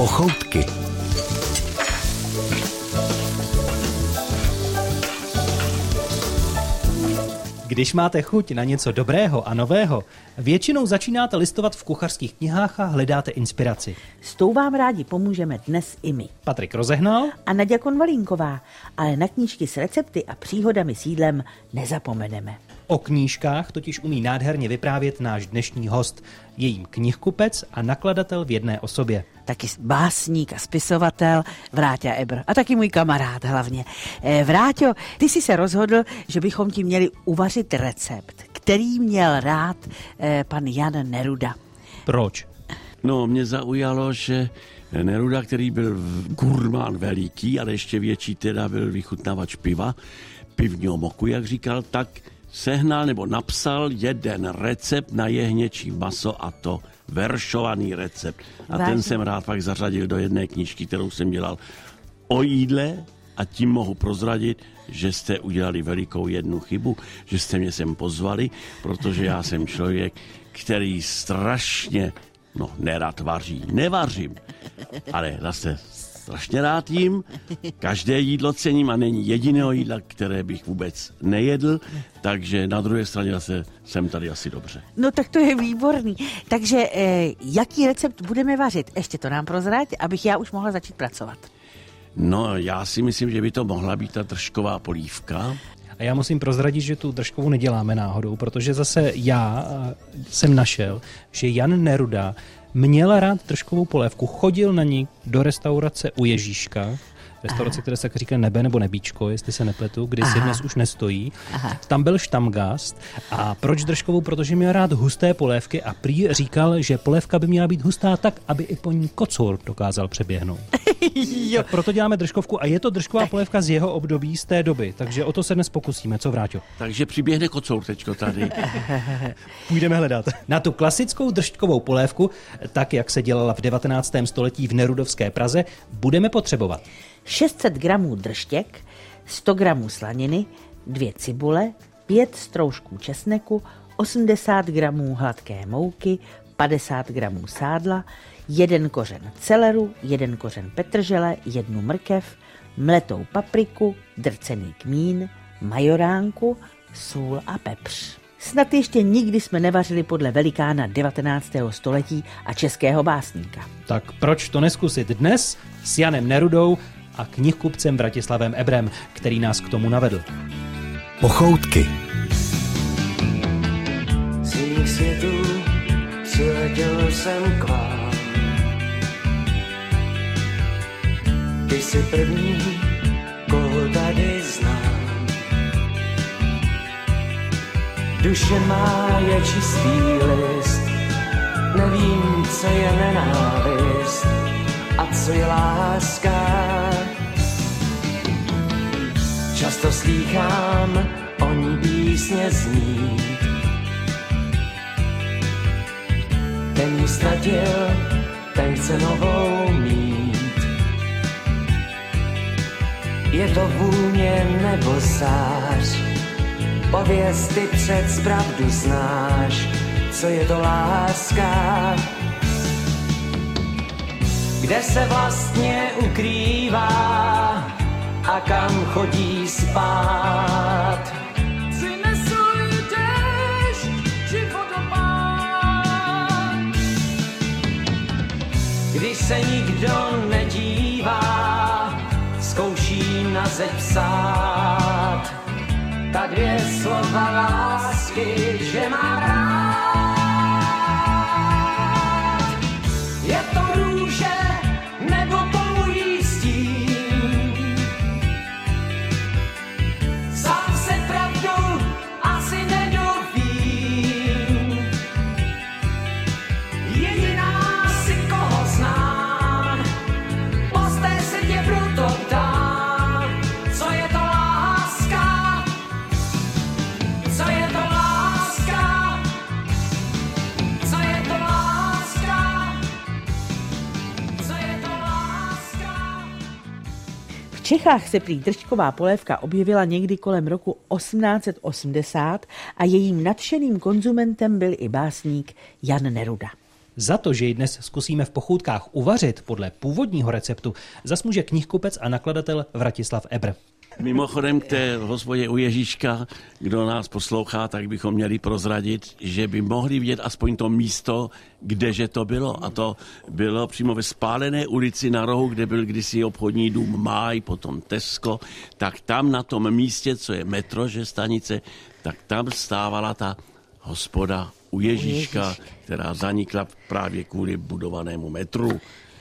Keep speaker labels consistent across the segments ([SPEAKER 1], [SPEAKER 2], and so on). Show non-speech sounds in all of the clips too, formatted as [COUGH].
[SPEAKER 1] Pochoutky.
[SPEAKER 2] Když máte chuť na něco dobrého a nového, většinou začínáte listovat v kuchařských knihách a hledáte inspiraci.
[SPEAKER 3] S tou vám rádi pomůžeme dnes i my.
[SPEAKER 2] Patrik rozehnal
[SPEAKER 3] A Nadia Konvalínková, ale na knížky s recepty a příhodami s jídlem nezapomeneme.
[SPEAKER 2] O knížkách totiž umí nádherně vyprávět náš dnešní host, jejím knihkupec a nakladatel v jedné osobě.
[SPEAKER 3] Taky básník a spisovatel Vráťa Ebr. A taky můj kamarád hlavně. Eh, Vráťo, ty jsi se rozhodl, že bychom ti měli uvařit recept, který měl rád eh, pan Jan Neruda.
[SPEAKER 2] Proč?
[SPEAKER 4] No, mě zaujalo, že Neruda, který byl gurmán veliký, ale ještě větší teda byl vychutnavač piva, pivního moku, jak říkal, tak sehnal nebo napsal jeden recept na jehněčí maso a to veršovaný recept. A
[SPEAKER 3] Vážně?
[SPEAKER 4] ten jsem rád pak zařadil do jedné knížky, kterou jsem dělal o jídle a tím mohu prozradit, že jste udělali velikou jednu chybu, že jste mě sem pozvali, protože já jsem člověk, který strašně, no nerad vaří, nevařím, ale zase strašně rád jím, každé jídlo cením a není jediného jídla, které bych vůbec nejedl, takže na druhé straně zase jsem tady asi dobře.
[SPEAKER 3] No tak to je výborný. Takže eh, jaký recept budeme vařit? Ještě to nám prozrať, abych já už mohla začít pracovat.
[SPEAKER 4] No, já si myslím, že by to mohla být ta držková polívka.
[SPEAKER 2] A já musím prozradit, že tu držkovou neděláme náhodou, protože zase já eh, jsem našel, že Jan Neruda měl rád držkovou polévku, chodil na ní do restaurace u Ježíška, restaurace, které se tak říká nebe nebo nebíčko, jestli se nepletu, kdy si dnes už nestojí.
[SPEAKER 3] Aha.
[SPEAKER 2] Tam byl štamgast. A proč držkovou? Protože měl rád husté polévky a prý říkal, že polévka by měla být hustá tak, aby i po ní kocour dokázal přeběhnout. [LAUGHS]
[SPEAKER 3] jo.
[SPEAKER 2] Tak proto děláme držkovku a je to držková polévka z jeho období, z té doby. Takže o to se dnes pokusíme. Co vráťo?
[SPEAKER 4] Takže přiběhne kocour teďko tady. [LAUGHS]
[SPEAKER 2] Půjdeme hledat. Na tu klasickou držkovou polévku, tak jak se dělala v 19. století v Nerudovské Praze, budeme potřebovat
[SPEAKER 3] 600 gramů držtěk, 100 gramů slaniny, dvě cibule, 5 stroužků česneku, 80 gramů hladké mouky, 50 gramů sádla, jeden kořen celeru, jeden kořen petržele, jednu mrkev, mletou papriku, drcený kmín, majoránku, sůl a pepř. Snad ještě nikdy jsme nevařili podle velikána 19. století a českého básníka.
[SPEAKER 2] Tak proč to neskusit dnes s Janem Nerudou a knihkupcem Bratislavem Ebrem, který nás k tomu navedl.
[SPEAKER 1] Pochoutky.
[SPEAKER 5] Z jiných světů přiletěl jsem k vám. Ty jsi první, koho tady znám. Duše má je čistý list, nevím, co je nenávist a co je láska. Často slýchám o ní písně znít, Ten ji ztratil, ten chce novou mít. Je to vůně nebo zář, pověz ty před pravdu znáš, co je to láska. Kde se vlastně ukrývá a kam chodí spát. Přinesuj déšť či vodopád. Když se nikdo nedívá, zkouší na zeď psát. Ta dvě slova lásky, že má rád.
[SPEAKER 3] Čechách se prý držková polévka objevila někdy kolem roku 1880 a jejím nadšeným konzumentem byl i básník Jan Neruda.
[SPEAKER 2] Za to, že ji dnes zkusíme v pochoutkách uvařit podle původního receptu, zasmuže knihkupec a nakladatel Vratislav Ebr.
[SPEAKER 4] Mimochodem k té hospodě u Ježíška, kdo nás poslouchá, tak bychom měli prozradit, že by mohli vidět aspoň to místo, kdeže to bylo. A to bylo přímo ve spálené ulici na rohu, kde byl kdysi obchodní dům Máj, potom Tesco, tak tam na tom místě, co je metro, že stanice, tak tam stávala ta hospoda u Ježíška,
[SPEAKER 3] Ježíška.
[SPEAKER 4] která zanikla právě kvůli budovanému metru.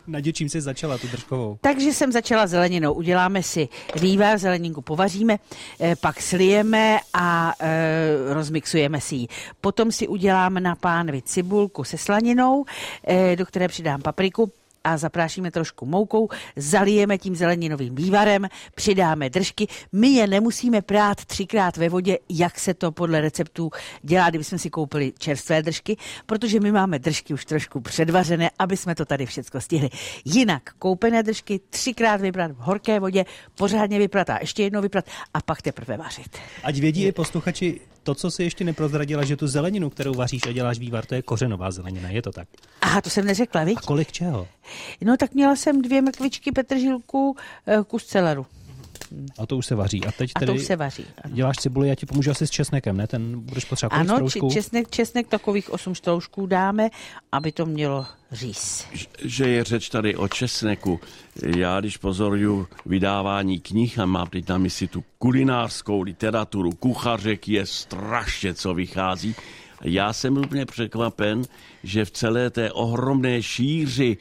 [SPEAKER 2] Na čím jsi začala tu držkovou?
[SPEAKER 3] Takže jsem začala zeleninou. Uděláme si vývar, zeleninku povaříme, eh, pak slijeme a e, rozmixujeme si ji. Potom si uděláme na pánvi cibulku se slaninou, e, do které přidám papriku, a zaprášíme trošku moukou, zalijeme tím zeleninovým vývarem, přidáme držky. My je nemusíme prát třikrát ve vodě, jak se to podle receptů dělá, kdybychom si koupili čerstvé držky, protože my máme držky už trošku předvařené, aby jsme to tady všechno stihli. Jinak koupené držky třikrát vybrat v horké vodě, pořádně vyprat a ještě jednou vyprat a pak teprve vařit.
[SPEAKER 2] Ať vědí i posluchači, to, co si ještě neprozradila, že tu zeleninu, kterou vaříš a děláš vývar, to je kořenová zelenina, je to tak?
[SPEAKER 3] Aha, to jsem neřekla, viď?
[SPEAKER 2] A kolik čeho?
[SPEAKER 3] No tak měla jsem dvě mrkvičky, petržilku, eh, kus celeru.
[SPEAKER 2] A to už se vaří. A teď
[SPEAKER 3] A
[SPEAKER 2] tedy
[SPEAKER 3] to už se vaří. Ano.
[SPEAKER 2] děláš cibuli, já ti pomůžu asi s česnekem, ne? Ten budeš potřebovat
[SPEAKER 3] Ano,
[SPEAKER 2] stroužků?
[SPEAKER 3] či, česnek, česnek takových osm štroušků dáme, aby to mělo říz.
[SPEAKER 4] že je řeč tady o česneku. Já, když pozoruju vydávání knih a mám teď na mysli tu kulinářskou literaturu, kuchařek je strašně, co vychází. Já jsem úplně překvapen, že v celé té ohromné šíři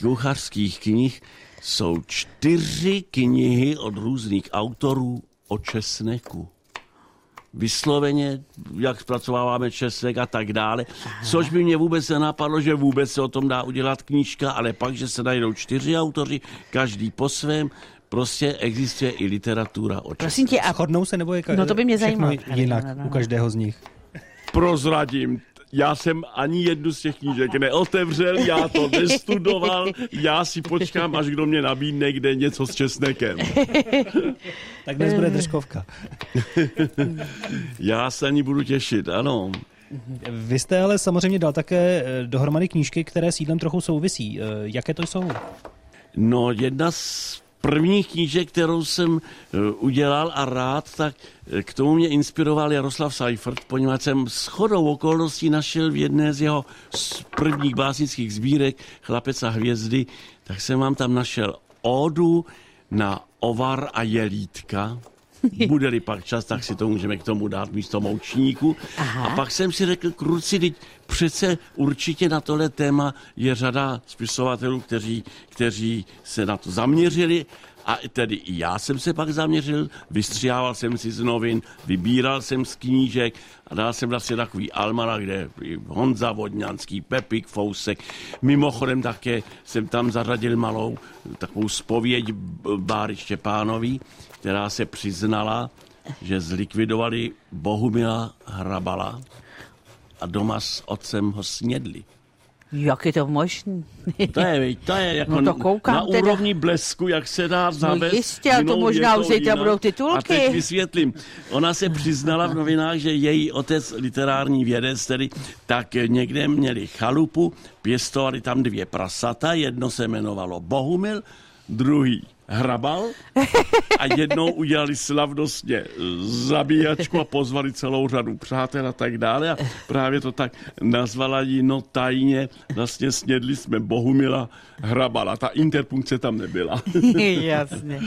[SPEAKER 4] kuchařských knih jsou čtyři knihy od různých autorů o česneku vysloveně, jak zpracováváme česnek a tak dále, což by mě vůbec nenapadlo, že vůbec se o tom dá udělat knížka, ale pak, že se najdou čtyři autoři, každý po svém, prostě existuje i literatura o česneku.
[SPEAKER 3] Prosím tě, a
[SPEAKER 2] Shodnou se nebo je ka-
[SPEAKER 3] No to by mě zajímalo.
[SPEAKER 2] jinak
[SPEAKER 3] No, no, no.
[SPEAKER 2] u každého z nich?
[SPEAKER 4] Prozradím, já jsem ani jednu z těch knížek neotevřel, já to [LAUGHS] nestudoval, já si počkám, až kdo mě nabídne kde něco s česnekem. [LAUGHS]
[SPEAKER 2] Tak dnes bude držkovka.
[SPEAKER 4] Já se ani budu těšit, ano.
[SPEAKER 2] Vy jste ale samozřejmě dal také eh, dohromady knížky, které s jídlem trochu souvisí. Eh, Jaké to jsou?
[SPEAKER 4] No, jedna z prvních knížek, kterou jsem eh, udělal a rád, tak eh, k tomu mě inspiroval Jaroslav Seifert, poněvadž jsem s chodou okolností našel v jedné z jeho prvních básnických sbírek Chlapec a hvězdy, tak jsem vám tam našel ódu na ovar a jelítka. [LAUGHS] Bude-li pak čas, tak si to můžeme k tomu dát místo moučníku.
[SPEAKER 3] Aha.
[SPEAKER 4] A pak jsem si řekl, kruci, teď přece určitě na tohle téma je řada spisovatelů, kteří, kteří se na to zaměřili a tedy i já jsem se pak zaměřil, vystřihával jsem si z novin, vybíral jsem z knížek a dal jsem vlastně takový almanach, kde Honza Vodňanský, Pepik Fousek. Mimochodem také jsem tam zařadil malou takovou spověď Báry Štěpánový, která se přiznala, že zlikvidovali Bohumila Hrabala a doma s otcem ho snědli.
[SPEAKER 3] jak je to možné?
[SPEAKER 4] To je, to je jako
[SPEAKER 3] No to koukám
[SPEAKER 4] na
[SPEAKER 3] teda.
[SPEAKER 4] úrovni blesku, jak se dá zavést.
[SPEAKER 3] jistě, ale to možná už zítra budou titulky.
[SPEAKER 4] A teď vysvětlím. Ona se přiznala v novinách, že její otec, literární vědec, tedy, tak někde měli chalupu, pěstovali tam dvě prasata, jedno se jmenovalo Bohumil, druhý Hrabal a jednou udělali slavnostně zabíjačku a pozvali celou řadu přátel a tak dále a právě to tak nazvala jí no tajně, vlastně snědli jsme Bohumila Hrabala, ta interpunkce tam nebyla. [LAUGHS]
[SPEAKER 3] Jasně.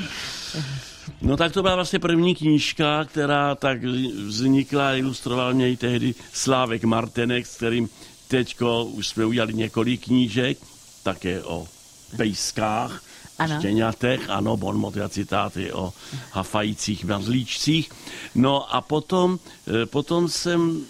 [SPEAKER 4] No tak to byla vlastně první knížka, která tak vznikla a ilustroval mě i tehdy Slávek Martenek, s kterým teďko už jsme udělali několik knížek, také o pejskách,
[SPEAKER 3] Ano.
[SPEAKER 4] štěňatech, ano, bonmot a citáty o hafajících mazlíčcích. No a potom, eh, potom jsem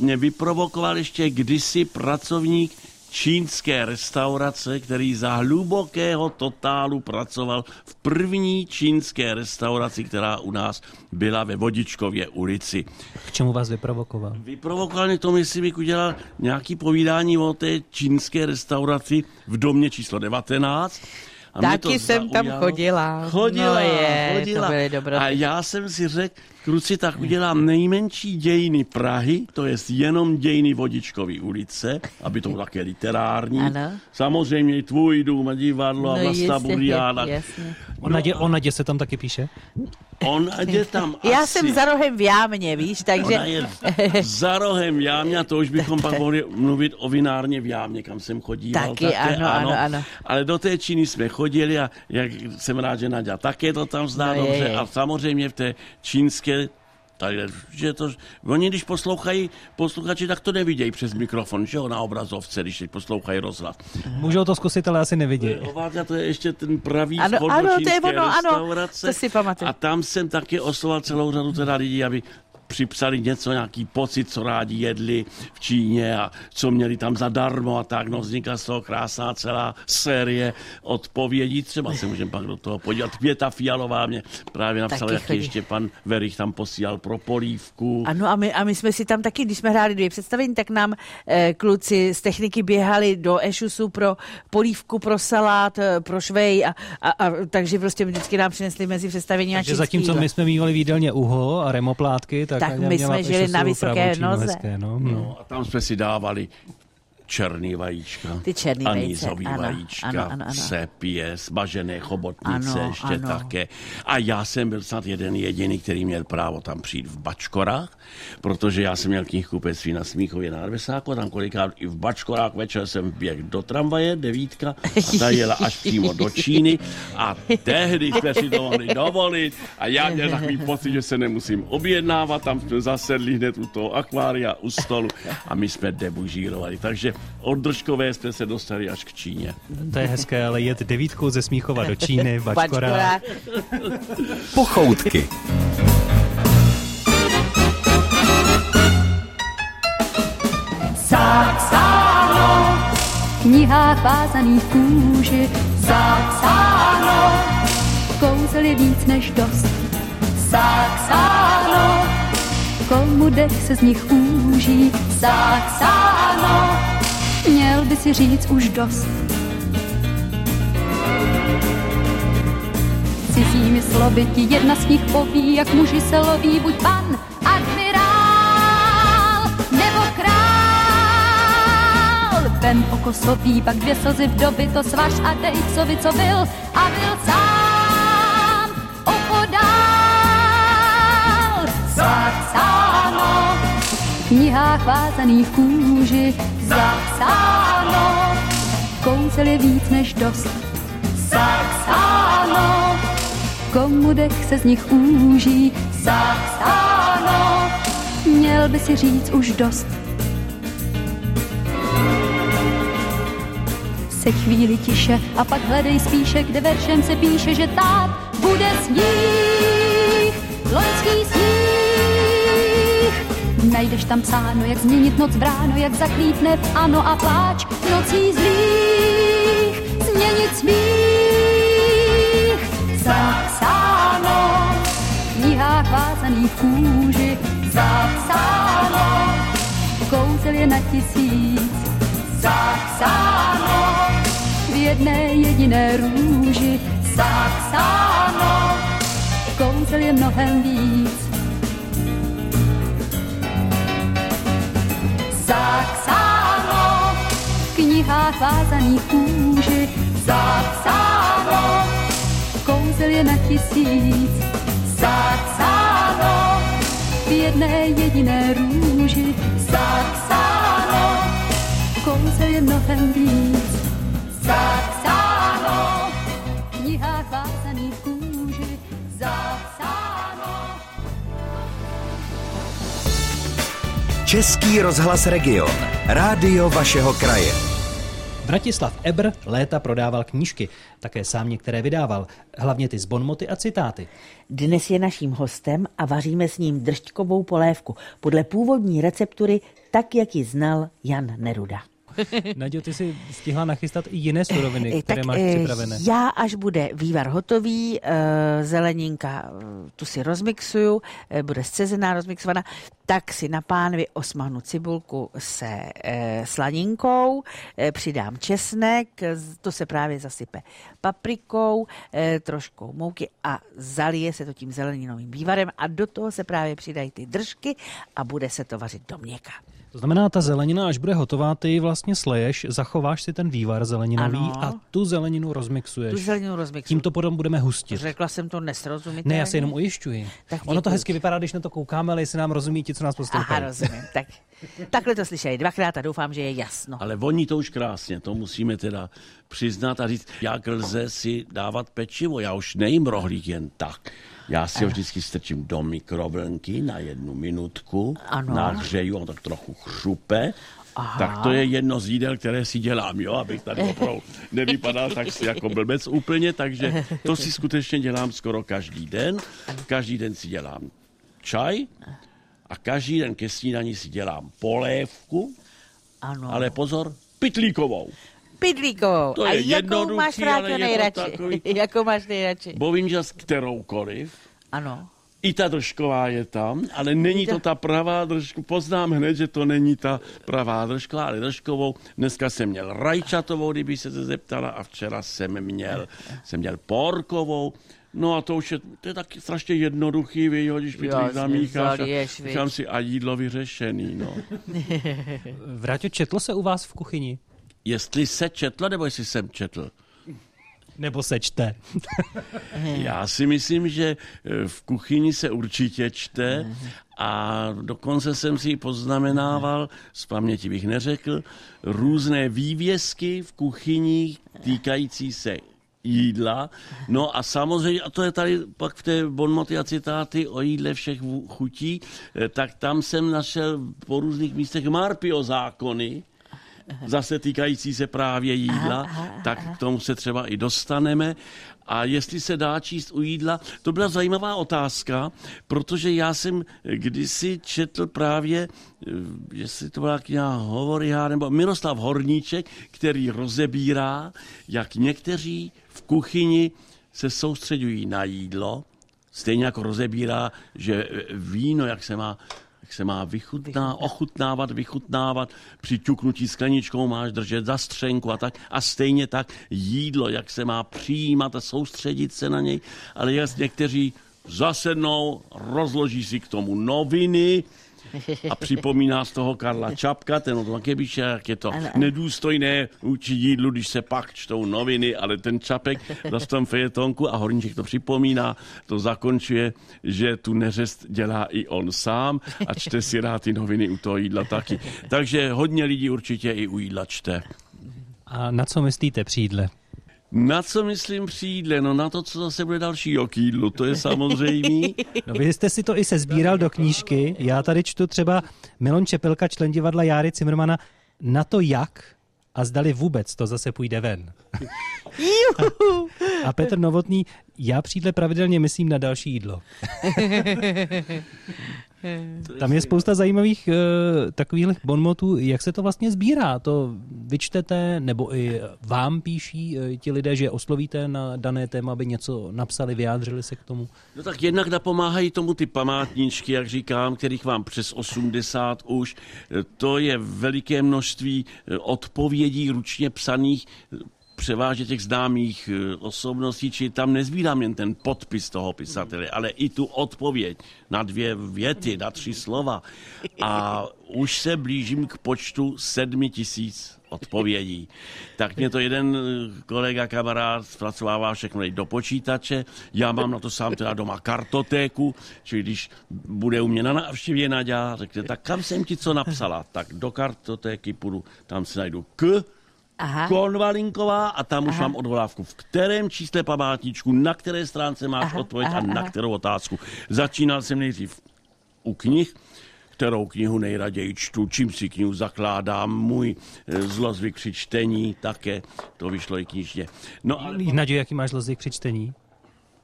[SPEAKER 4] mě vyprovokoval ještě kdysi pracovník čínské restaurace, který za hlubokého totálu pracoval v první čínské restauraci, která u nás byla ve Vodičkově ulici.
[SPEAKER 2] K čemu vás vyprovokoval?
[SPEAKER 4] Vyprovokoval mě tomu, jestli bych udělal nějaký povídání o té čínské restauraci v domě číslo 19 A
[SPEAKER 3] Taky
[SPEAKER 4] to
[SPEAKER 3] jsem tam
[SPEAKER 4] zaujalo.
[SPEAKER 3] chodila.
[SPEAKER 4] Chodila,
[SPEAKER 3] No je, to
[SPEAKER 4] chodila.
[SPEAKER 3] byly dobroty.
[SPEAKER 4] A já jsem si řekl, kruci, tak udělám nejmenší dějiny Prahy, to je jenom dějiny Vodičkovy ulice, aby to bylo také literární.
[SPEAKER 3] Ano.
[SPEAKER 4] Samozřejmě i tvůj dům a divadlo a
[SPEAKER 3] No
[SPEAKER 4] Vlasta
[SPEAKER 3] jistě,
[SPEAKER 4] Buriána.
[SPEAKER 3] jasně.
[SPEAKER 2] O Nadě, o Nadě se tam taky píše?
[SPEAKER 4] On je tam
[SPEAKER 3] Já
[SPEAKER 4] asi...
[SPEAKER 3] jsem za rohem v jámě, víš, takže...
[SPEAKER 4] Ona je za rohem v jámě a to už bychom pak mohli mluvit o vinárně v jámě, kam jsem chodíval.
[SPEAKER 3] Taky, ano, ano, ano.
[SPEAKER 4] Ale do té Číny jsme chodili a jak jsem rád, že Nadia také to tam zná
[SPEAKER 3] No je,
[SPEAKER 4] dobře
[SPEAKER 3] je.
[SPEAKER 4] a samozřejmě v té čínské Takhle, že to, oni když poslouchají posluchači, tak to nevidějí přes mikrofon, že jo, na obrazovce, když teď poslouchají rozhlas.
[SPEAKER 2] Můžou to zkusit, ale asi nevidějí.
[SPEAKER 4] Ováďa, to je ještě ten pravý
[SPEAKER 3] Ano, ano, to je ono, ano,
[SPEAKER 4] restaurace.
[SPEAKER 3] to si pamatuju.
[SPEAKER 4] A tam jsem taky osloval celou řadu teda lidí, aby připsali něco, nějaký pocit, co rádi jedli v Číně a co měli tam zadarmo a tak. No vznikla z toho krásná celá série odpovědí. Třeba se můžeme pak do toho podívat. Květa Fialová mě právě napsala, jak ještě pan Verich tam posílal pro polívku.
[SPEAKER 3] Ano a my, a my jsme si tam taky, když jsme hráli dvě představení, tak nám eh, kluci z techniky běhali do Ešusu pro polívku, pro salát, eh, pro švej a, a, a takže prostě vždycky nám přinesli mezi představení
[SPEAKER 2] Takže zatímco my jsme mývali v jídelně uho a remoplátky, tak,
[SPEAKER 3] Tak my jsme žili na vysoké noze.
[SPEAKER 2] Hezké, no. No.
[SPEAKER 4] No, a tam jsme si dávali černý vajíčka,
[SPEAKER 3] Ty černý
[SPEAKER 4] anízový
[SPEAKER 3] ano,
[SPEAKER 4] vajíčka,
[SPEAKER 3] ano, ano, ano.
[SPEAKER 4] sepie, smažené chobotnice
[SPEAKER 3] Ano,
[SPEAKER 4] ještě
[SPEAKER 3] ano.
[SPEAKER 4] také. A já jsem byl snad jeden jediný, který měl právo tam přijít v Bačkorách, protože já jsem měl knihkupectví na Smíchově na Arvesáku a tam kolikrát i v Bačkorách večer jsem běh do tramvaje, devítka, a ta jela až přímo do Číny a tehdy jsme si to mohli dovolit a já měl takový pocit, že se nemusím objednávat, tam jsme zasedli hned u toho akvária, u stolu a my jsme debužírovali. Takže od Držkové jsme se dostali až k Číně.
[SPEAKER 2] To je hezké, ale jet devítkou ze Smíchova do Číny, [LAUGHS] Bačkora.
[SPEAKER 1] Pochoutky.
[SPEAKER 6] Zapsáno v knihách vázaných kůži. Zapsáno kouzel je víc než dost. Zapsáno komu dech se z nich úží. Zapsáno měl by si říct už dost. Cizími slovy ti jedna z nich poví, jak muži se loví, buď pan, admirál nebo král. Vem okosový, pak dvě slzy v doby, to svaž a dej, co by, co byl a byl sám knihách vázaných kůži, zapsáno kouzel je víc než dost. Zapsáno komu dech se z nich úží, zapsáno měl by si říct už dost. Se chvíli tiše a pak hledej spíše, kde veršem se píše, že tát bude sníh, loňský sníh. Najdeš tam psáno, jak změnit noc v ráno, jak zaklítne v ano a pláč. Nocí zlých, změnit smích. Zapsáno. V knihách vázaných kůži, zapsáno. Kouzel je na tisíc, zapsáno. V jedné jediné růži, zapsáno. Kouzel je mnohem víc. Zapsáno. V knihách vázaných kůži, zapsáno. Kouzel je na tisíc, zapsáno. V jedné jediné růži,
[SPEAKER 1] Český rozhlas Region. Rádio vašeho kraje.
[SPEAKER 2] Bratislav Ebr léta prodával knížky, také sám některé vydával, hlavně ty z bonmoty a citáty.
[SPEAKER 3] Dnes je naším hostem a vaříme s ním držťkovou polévku podle původní receptury, tak jak ji znal Jan Neruda. [LAUGHS]
[SPEAKER 2] Nadějo, ty si stihla nachystat i jiné suroviny,
[SPEAKER 3] Eh,
[SPEAKER 2] které máš
[SPEAKER 3] eh,
[SPEAKER 2] připravené.
[SPEAKER 3] Já, až bude vývar hotový, eh, zeleninka, tu si rozmixuju, bude scezená, rozmixovaná, tak si na pánvi osmahnu cibulku se slaninkou, přidám česnek, to se právě zasype paprikou, troškou mouky a zalije se to tím zeleninovým vývarem a do toho se právě přidají ty držky a bude se to vařit do měka.
[SPEAKER 2] To znamená, ta zelenina, až bude hotová, ty ji vlastně sleješ, zachováš si ten vývar zeleninový
[SPEAKER 3] Ano.
[SPEAKER 2] a tu zeleninu rozmixuješ.
[SPEAKER 3] Tu zeleninu rozmixuju.
[SPEAKER 2] Tím to potom budeme hustit.
[SPEAKER 3] Řekla jsem to nesrozumitelně.
[SPEAKER 2] Ne, já se jenom ujišťuji.
[SPEAKER 3] Tak
[SPEAKER 2] ono to hezky vypadá, když na to koukáme, ale jestli nám rozumí ti, co nás
[SPEAKER 3] Aha,
[SPEAKER 2] poslouchají.
[SPEAKER 3] rozumím. Tak, takhle to slyšeli dvakrát a doufám, že je jasno.
[SPEAKER 4] Ale voní to už krásně, to musíme teda přiznat a říct, jak lze si dávat pečivo. Já už nejím rohlík jen tak. Já si ho vždycky strčím do mikrovlnky na jednu minutku,
[SPEAKER 3] Ano.
[SPEAKER 4] nahřeju, on tak trochu chřupe, tak to je jedno z jídel, které si dělám, jo, abych tady opravdu nevypadal tak si jako blbec úplně, takže to si skutečně dělám skoro každý den. Každý den si dělám čaj a každý den ke snídani si dělám polévku,
[SPEAKER 3] Ano.
[SPEAKER 4] ale pozor, pitlíkovou.
[SPEAKER 3] Pidlíkovou.
[SPEAKER 4] To
[SPEAKER 3] a
[SPEAKER 4] je
[SPEAKER 3] jakou
[SPEAKER 4] jednoduchý,
[SPEAKER 3] máš
[SPEAKER 4] ale
[SPEAKER 3] Fráťo
[SPEAKER 4] je to
[SPEAKER 3] nejradši?
[SPEAKER 4] takový- [LAUGHS]
[SPEAKER 3] jakou máš nejradši?
[SPEAKER 4] Bovím, že s kteroukoliv.
[SPEAKER 3] Ano.
[SPEAKER 4] I ta držková je tam, ale není to ta pravá držka. Poznám hned, že to není ta pravá držková, ale držkovou. Dneska jsem měl rajčatovou, kdyby se to zeptala, a včera jsem měl, jsem měl porkovou. No a to už je, to je taky strašně jednoduchý, vyhodíš pitlík, zamícháš a říkám si a jídlo vyřešený, no. [LAUGHS] [LAUGHS]
[SPEAKER 2] Vráťo, četlo se u vás v kuchyni?
[SPEAKER 4] Jestli se četlo, nebo jestli jsem četl?
[SPEAKER 2] Nebo se čte? [LAUGHS]
[SPEAKER 4] Já si myslím, že eh, v kuchyni se určitě čte a dokonce jsem si poznamenával, z paměti bych neřekl, různé vývězky v kuchyni týkající se jídla. No a samozřejmě, a to je tady pak v té bonmoty a citáty o jídle všech chutí, eh, tak tam jsem našel po různých místech Marpio zákony, [LAUGHS] zase týkající se právě jídla, tak k tomu se třeba i dostaneme. A jestli se dá číst u jídla, to byla zajímavá otázka, protože já jsem kdysi četl právě, eh, jestli to byla kniha Hovoryha, nebo Miroslav Horníček, který rozebírá, jak někteří v kuchyni se soustředují na jídlo, stejně jako rozebírá, že eh, víno, jak se má jak se má vychutná, ochutnávat, vychutnávat, při ťuknutí skleničkou máš držet za střenku a tak. A stejně tak jídlo, jak se má přijímat a soustředit se na něj. Ale jak někteří zasednou, rozloží si k tomu noviny a připomíná z toho Karla Čapka, ten o tom píše, jak je to nedůstojné vůči jídlu, když se pak čtou noviny, ale ten Čapek zase v tom fejetonku a Horníček to připomíná, to zakončuje, že tu neřest dělá i on sám a čte si rád ty noviny u toho jídla taky. Takže hodně lidí určitě i u jídla čte.
[SPEAKER 2] A na co myslíte při jídle?
[SPEAKER 4] Na co myslím při jídle? No na to, co zase bude dalšího k jídlu, to je samozřejmé. [LAUGHS]
[SPEAKER 2] No vy jste si to i sezbíral do knížky. Já tady čtu třeba Milon Čepelka, člen divadla Járy Cimrmana, na to jak a zdali vůbec to zase půjde ven. [LAUGHS] a Petr Novotný, já přijde pravidelně myslím na další jídlo. [LAUGHS] Tam je spousta zajímavých uh, takových bonmotů. Jak se to vlastně sbírá? To vyčtete, nebo i vám píší uh, ti lidé, že oslovíte na dané téma, aby něco napsali, vyjádřili se k tomu?
[SPEAKER 4] No tak jednak napomáhají tomu ty památníčky, jak říkám, kterých vám přes 80 už. To je veliké množství eh, odpovědí ručně psaných eh, převážně těch známých eh, osobností, či tam nezbírám jen ten podpis toho pisatele, ale i tu odpověď na dvě věty, na tři slova. A už se blížím k počtu sedmi tisíc odpovědí. Tak mě to jeden eh, kolega, kamarád zpracovává všechno do počítače. Já mám na to sám teda doma kartotéku, čili když bude u mě na návštěvě Naďa, řekne, tak kam jsem ti co napsala? Tak do kartotéky půjdu, tam si najdu k,
[SPEAKER 3] Aha.
[SPEAKER 4] Konvalinková a tam už mám odvolávku. V kterém čísle památníčku, na které stránce máš
[SPEAKER 3] Aha,
[SPEAKER 4] odpověď
[SPEAKER 3] aha,
[SPEAKER 4] a na
[SPEAKER 3] aha.
[SPEAKER 4] kterou otázku. Začínal jsem nejdřív u knih, kterou knihu nejraději čtu, čím si knihu zakládám, můj eh, zlozvyk při čtení také, to vyšlo i knižně. No a
[SPEAKER 2] Naděj, jaký máš zlozvyk při čtení?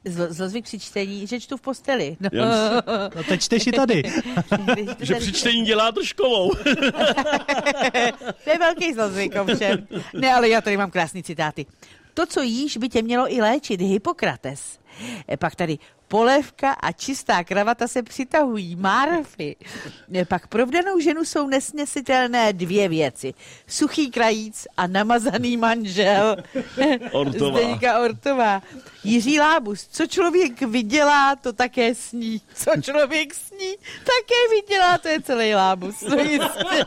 [SPEAKER 3] Zl- zlozvyk při čtení, že čtu v posteli. No.
[SPEAKER 2] No teď čteš i tady. [LAUGHS]
[SPEAKER 4] Že při čtení dělá držkovou. [LAUGHS]
[SPEAKER 3] To je velký zlozvyk, ovšem. Ne, ale já tady mám krásný citáty. To, co jíš, by tě mělo i léčit, Hippokrates. E, Pak tady polévka a čistá kravata se přitahují, Márfy. E, Pak pro vdanou ženu jsou nesnesitelné dvě věci. Suchý krajíc a namazaný manžel.
[SPEAKER 4] Ortová.
[SPEAKER 3] Zdeňka Ortová. Jiří Lábus, co člověk vydělá, to také sní. Co člověk sní, také vydělá, to je celý Lábus. To jistě.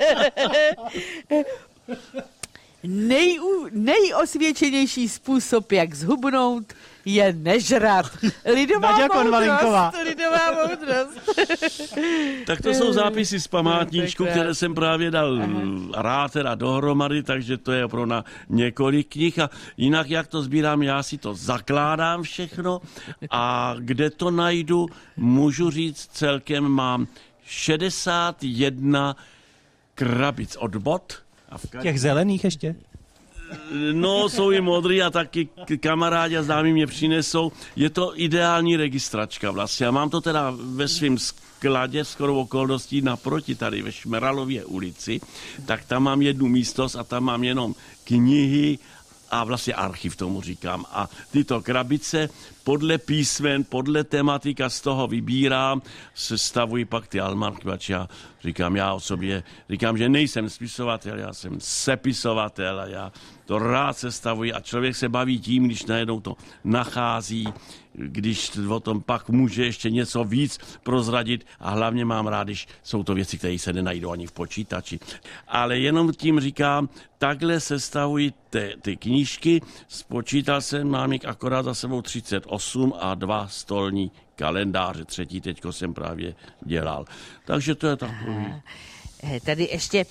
[SPEAKER 3] Nejú, nejosvědčenější způsob, jak zhubnout, je nežrat. [LAUGHS] Lidová
[SPEAKER 2] Naďa
[SPEAKER 3] moudrost. Lidová moudrost. [LAUGHS]
[SPEAKER 4] Tak to jsou zápisy z památníčku, které jsem právě dal rád teda dohromady, takže to je pro na několik knih a jinak jak to sbírám, já si to zakládám všechno a kde to najdu, můžu říct celkem mám 61 krabic od bot. A v
[SPEAKER 2] Těch zelených ještě?
[SPEAKER 4] No, jsou i modrý a taky kamarádi a známí mě přinesou. Je to ideální registračka vlastně. A mám to teda ve svém skladě skoro okolností naproti tady ve Šmeralově ulici. Tak tam mám jednu místnost a tam mám jenom knihy a vlastně archiv tomu říkám. A tyto krabice podle písmen, podle tematika z toho vybírám, sestavuji pak ty almanky, pač já říkám, já o sobě, říkám, že nejsem spisovatel, já jsem sepisovatel a já to rád sestavuji a člověk se baví tím, když najednou to nachází, když o tom pak může ještě něco víc prozradit a hlavně mám rád, když jsou to věci, které se nenajdou ani v počítači. Ale jenom tím říkám, takhle sestavují ty, ty knížky, spočítal jsem, mám jich akorát za sebou 38 a dva stolní kalendáře, třetí teďko jsem právě dělal. Takže to je takový.
[SPEAKER 3] Tady ještě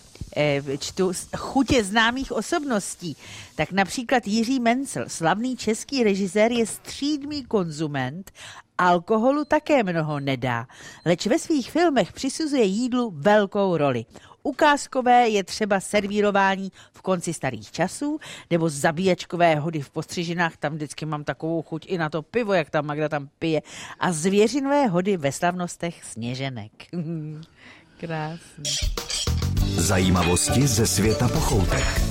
[SPEAKER 3] čtu z- chutě známých osobností. Tak například Jiří Mencel, slavný český režisér, je střídmý konzument, alkoholu také mnoho nedá, leč ve svých filmech přisuzuje jídlu velkou roli. Ukázkové je třeba servírování v konci starých časů, nebo zabíjačkové hody v postřižinách, tam vždycky mám takovou chuť i na to pivo, jak tam Magda tam pije, a zvěřinové hody ve slavnostech sněženek. [LAUGHS] Krásný.
[SPEAKER 1] Zajímavosti ze světa pochoutek.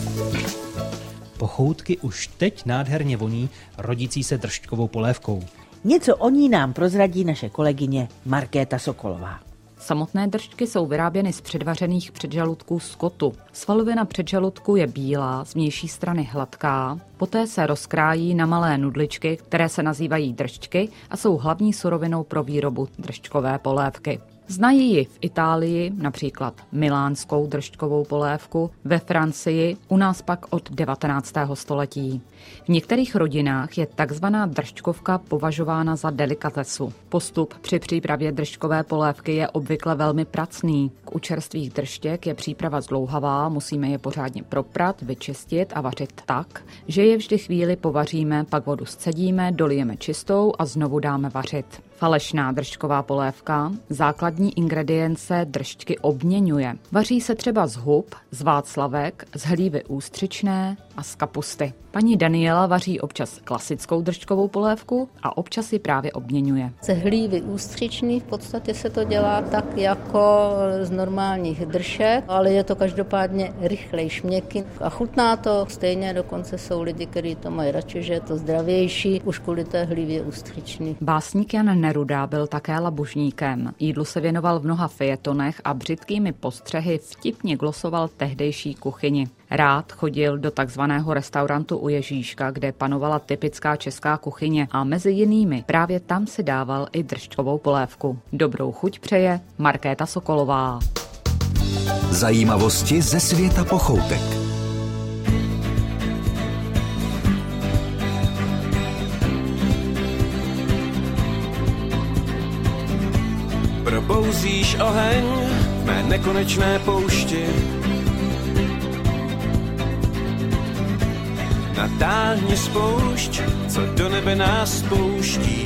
[SPEAKER 2] Pochoutky už teď nádherně voní rodící se držďkovou polévkou.
[SPEAKER 3] Něco o ní nám prozradí naše kolegyně Markéta Sokolová.
[SPEAKER 7] Samotné držky jsou vyráběny z předvařených předžaludků skotu. Svalovina předžaludku je bílá, z vnější strany hladká, poté se rozkrájí na malé nudličky, které se nazývají držčky a jsou hlavní surovinou pro výrobu držčkové polévky. Znají ji v Itálii, například milánskou držčkovou polévku, ve Francii, u nás pak od 19. století. V některých rodinách je takzvaná držčkovka považována za delikatesu. Postup při přípravě držčkové polévky je obvykle velmi pracný. U čerstvých držtěk je příprava zdlouhavá, musíme je pořádně proprat, vyčistit a vařit tak, že je vždy chvíli povaříme, pak vodu scedíme, dolijeme čistou a znovu dáme vařit. Falešná držčková polévka základní ingredience držčky obměňuje. Vaří se třeba z hub, z václavek, z hlívy ústřičné a z kapusty. Paní Daniela vaří občas klasickou držčkovou polévku a občas ji právě obměňuje.
[SPEAKER 8] Ze hlívy ústřičný v podstatě se to dělá tak jako z normálních dršek, ale je to každopádně rychlejší, měkký a chutná to. Stejně dokonce jsou lidi, kteří to mají radši, že je to zdravější, už kvůli té hlívě ústřičný.
[SPEAKER 7] Básník Jan Neruda byl také labužníkem. Jídlu se věnoval v mnoha fejetonech a břitkými postřehy vtipně glosoval tehdejší kuchyni. Rád chodil do takzvaného restaurantu u Ježíška, kde panovala typická česká kuchyně a mezi jinými právě tam si dával i držčkovou polévku. Dobrou chuť přeje Markéta Sokolová.
[SPEAKER 1] Zajímavosti ze světa pochoutek.
[SPEAKER 5] Probouzíš oheň v mé nekonečné poušti. Natáhni spoušť, co do nebe nás pouští.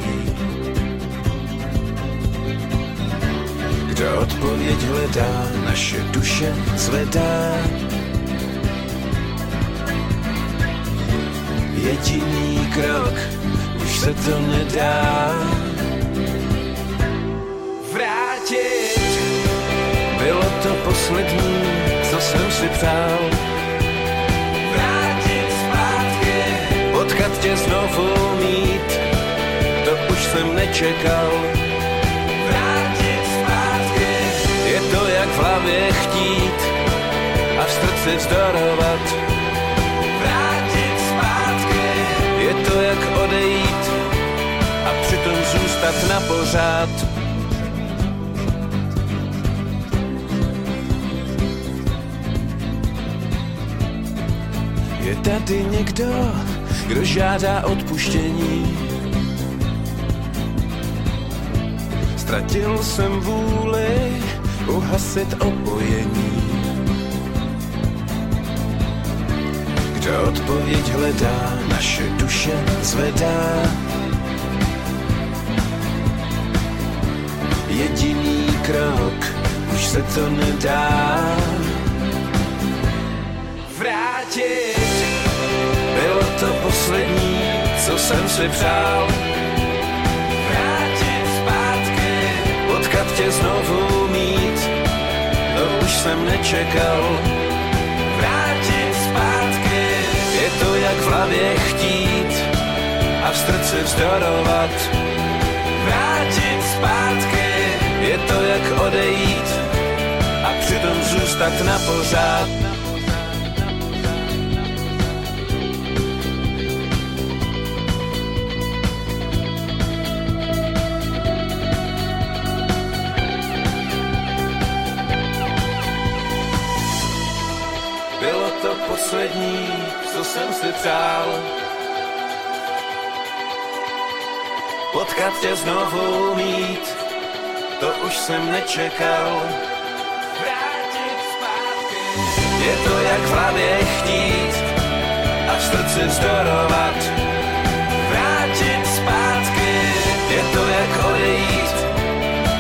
[SPEAKER 5] Kdo odpověď hledá, naše duše zvedá. Jediný krok už
[SPEAKER 9] se to nedá vrátit. Bylo to poslední, co jsem si přál. Vrátit zpátky, potkat tě znovu mít, to už jsem nečekal. Vrátit zpátky, je to jak v hlavě chtít a v srdci vzdorovat. Vrátit zpátky, je to jak odejít a přitom zůstat na pořád. Je tady někdo, kdo žádá odpuštění. Ztratil jsem vůli uhasit opojení. Kdo odpověď hledá, naše duše zvedá. Jediný krok, už se to nedá vrátit. To poslední, co jsem si přál. Vrátit zpátky, potkat tě znovu mít, to už jsem nečekal. Vrátit zpátky, je to jak v hlavě chtít a v srdci vzdorovat. Vrátit zpátky, je to jak odejít a přitom zůstat na pořád. Poslední, co jsem si přál. Potkat tě znovu mít, to už jsem nečekal. Je to jak v hlavě chtít a v srdci vzdorovat. Vrátit zpátky, je to jak odejít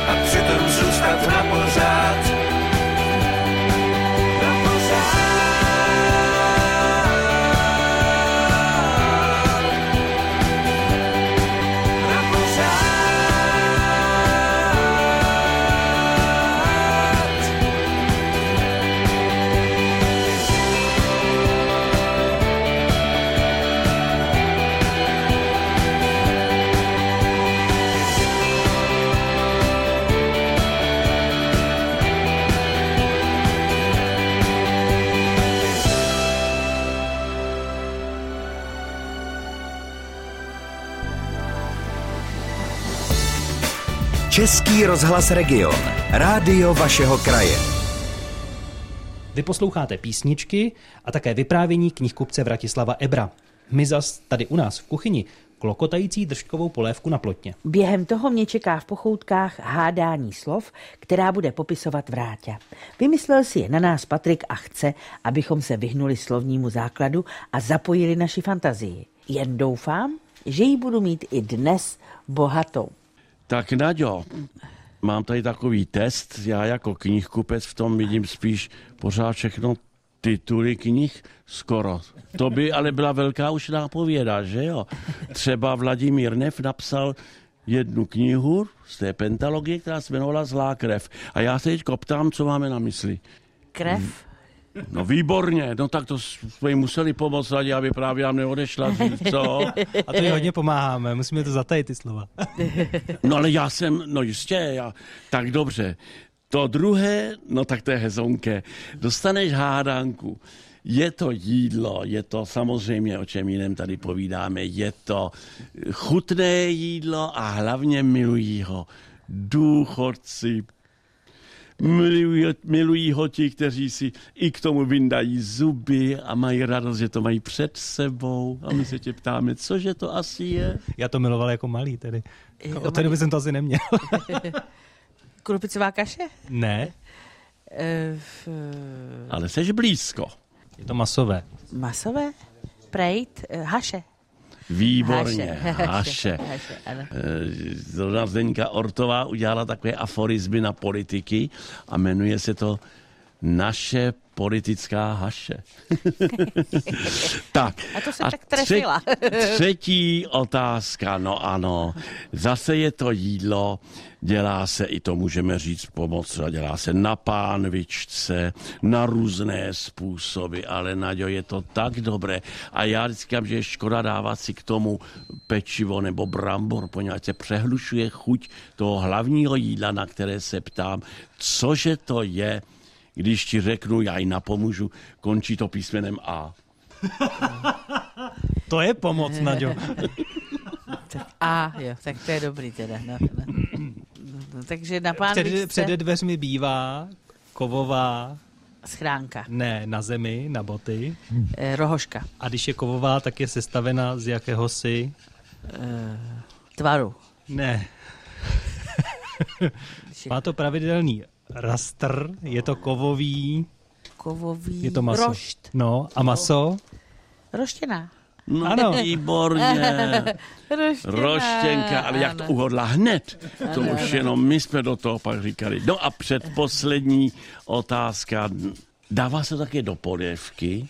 [SPEAKER 9] a přitom zůstat na pořád.
[SPEAKER 1] Český rozhlas Region. Rádio vašeho kraje.
[SPEAKER 2] Vy posloucháte písničky a také vyprávění knihkupce Vratislava Ebra. My zas tady u nás v kuchyni klokotající držkovou polévku na plotně.
[SPEAKER 3] Během toho mě čeká v pochoutkách hádání slov, která bude popisovat Vráťa. Vymyslel si je na nás Patrik a chce, abychom se vyhnuli slovnímu základu a zapojili naši fantazii. Jen doufám, že ji budu mít i dnes bohatou.
[SPEAKER 4] Tak Naďo, mám tady takový test, já jako knihkupec v tom vidím spíš pořád všechno tituly knih skoro. To by ale byla velká už nápověda, že jo? Třeba Vladimír Nev napsal jednu knihu z té pentalogie, která se jmenovala Zlá krev. A já se teď ptám, co máme na mysli.
[SPEAKER 3] Krev?
[SPEAKER 4] No výborně, no tak to jsme jí museli pomoct, aby právě nám neodešla dřív, co?
[SPEAKER 2] A to hodně pomáháme, musíme to zatajit ty slova. [LAUGHS]
[SPEAKER 4] No ale já jsem, no jistě, já, tak dobře. To druhé, no tak to je hezonké. Dostaneš hádanku. Je to jídlo, je to samozřejmě, o čem jiném tady povídáme, je to chutné jídlo a hlavně milují ho důchodci, milují, milují ho ti, kteří si i k tomu vyndají zuby a mají radost, že to mají před sebou. A my se tě ptáme, cože to asi je?
[SPEAKER 2] Já to miloval jako malý tedy.
[SPEAKER 3] Jako
[SPEAKER 2] Od té doby jsem to asi neměl. [LAUGHS]
[SPEAKER 3] Krupicová kaše?
[SPEAKER 2] ne,
[SPEAKER 3] E, f,
[SPEAKER 4] Ale seš blízko.
[SPEAKER 2] je to masové.
[SPEAKER 3] masové? Prejt? E, haše?
[SPEAKER 4] Výborně,
[SPEAKER 3] Haše,
[SPEAKER 4] haše.
[SPEAKER 3] haše, ano.
[SPEAKER 4] Eh, Zrovna Zdeňka Ortová udělala takové aforizmy na politiky a jmenuje se to Naše politická haše. [LAUGHS] tak.
[SPEAKER 3] A to se tak trefila.
[SPEAKER 4] třetí otázka, no ano. Zase je to jídlo, dělá se, i to můžeme říct pomoc, dělá se na pánvičce, na různé způsoby, ale Naďo, je to tak dobré. A já říkám, že je škoda dávat si k tomu pečivo nebo brambor, poněvadž se přehlušuje chuť toho hlavního jídla, na které se ptám, cože to je, když ti řeknu, já ji napomůžu, končí to písmenem A. [LAUGHS]
[SPEAKER 2] to je pomoc, Naďo. [LAUGHS]
[SPEAKER 3] A jo, tak to je dobrý teda. No, no. No, takže na
[SPEAKER 2] pánvičce... Před, před dveřmi bývá kovová
[SPEAKER 3] Schránka.
[SPEAKER 2] Ne, na zemi, na boty.
[SPEAKER 3] E, rohoška.
[SPEAKER 2] A když je kovová, tak je sestavena z jakéhosi...
[SPEAKER 3] E, tvaru.
[SPEAKER 2] Ne. [LAUGHS] Má to pravidelný rastr, je to kovový...
[SPEAKER 3] Kovový
[SPEAKER 2] je to maso.
[SPEAKER 3] rošt.
[SPEAKER 2] No, a maso?
[SPEAKER 3] Roštěná.
[SPEAKER 4] No, ano. výborně. [LAUGHS]
[SPEAKER 3] Roštěna.
[SPEAKER 4] Roštěnka, ale jak to uhodla hned. To ano, už ano. jenom my jsme do toho pak říkali. No a předposlední otázka. Dává se také do polévky?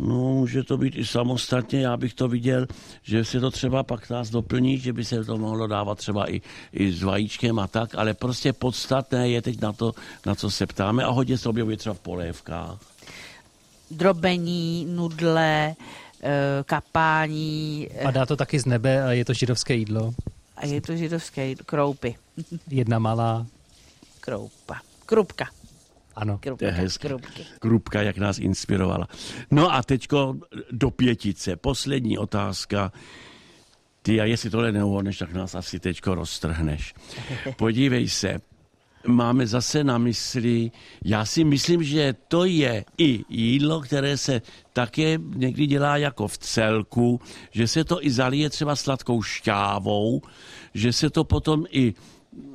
[SPEAKER 4] No, může to být i samostatně, já bych to viděl, že se to třeba pak nás doplní, že by se to mohlo dávat třeba i, i s vajíčkem a tak, ale prostě podstatné je teď na to, na co se ptáme a hodně se objevuje třeba v polévkách.
[SPEAKER 3] Drobení, nudle, Eh, kapání.
[SPEAKER 2] Eh, Padá to taky z nebe a je to židovské jídlo.
[SPEAKER 3] A je to židovské jídlo, kroupy.
[SPEAKER 2] Jedna malá.
[SPEAKER 3] Kroupa. Krupka.
[SPEAKER 2] Ano.
[SPEAKER 3] Krupka, to je. Krupky.
[SPEAKER 4] Krupka, jak nás inspirovala. No a teďko do pětice. Poslední otázka. Ty a jestli tohle neuhodneš, tak nás asi teďko roztrhneš. [LAUGHS] Podívej se, máme zase na mysli, já si myslím, že to je i jídlo, které se také někdy dělá jako v celku, že se to i zalije třeba sladkou šťávou, že se to potom i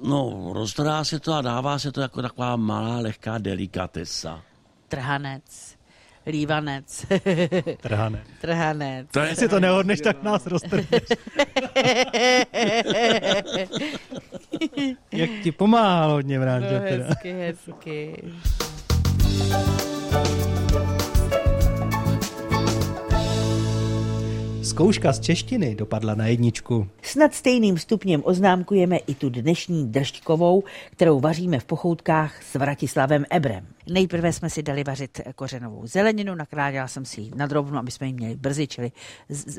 [SPEAKER 4] no, rozdrá se to a dává se to jako taková malá, lehká delikatesa.
[SPEAKER 3] Trhanec lívanec.
[SPEAKER 2] Trhanec.
[SPEAKER 3] Trhanec.
[SPEAKER 2] To jestli to nehodneš, tak nás roztrhneš. [LAUGHS] Jak ti pomáhá hodně v
[SPEAKER 3] No, hezky, hezky.
[SPEAKER 2] Zkouška z češtiny dopadla na jedničku.
[SPEAKER 3] Snad stejným stupněm oznámkujeme i tu dnešní držďkovou, kterou vaříme v pochoutkách s Vratislavem Ebrem. Nejprve jsme si dali vařit kořenovou zeleninu, nakrájela jsem si ji na drobnu, aby jsme ji měli brzy, čili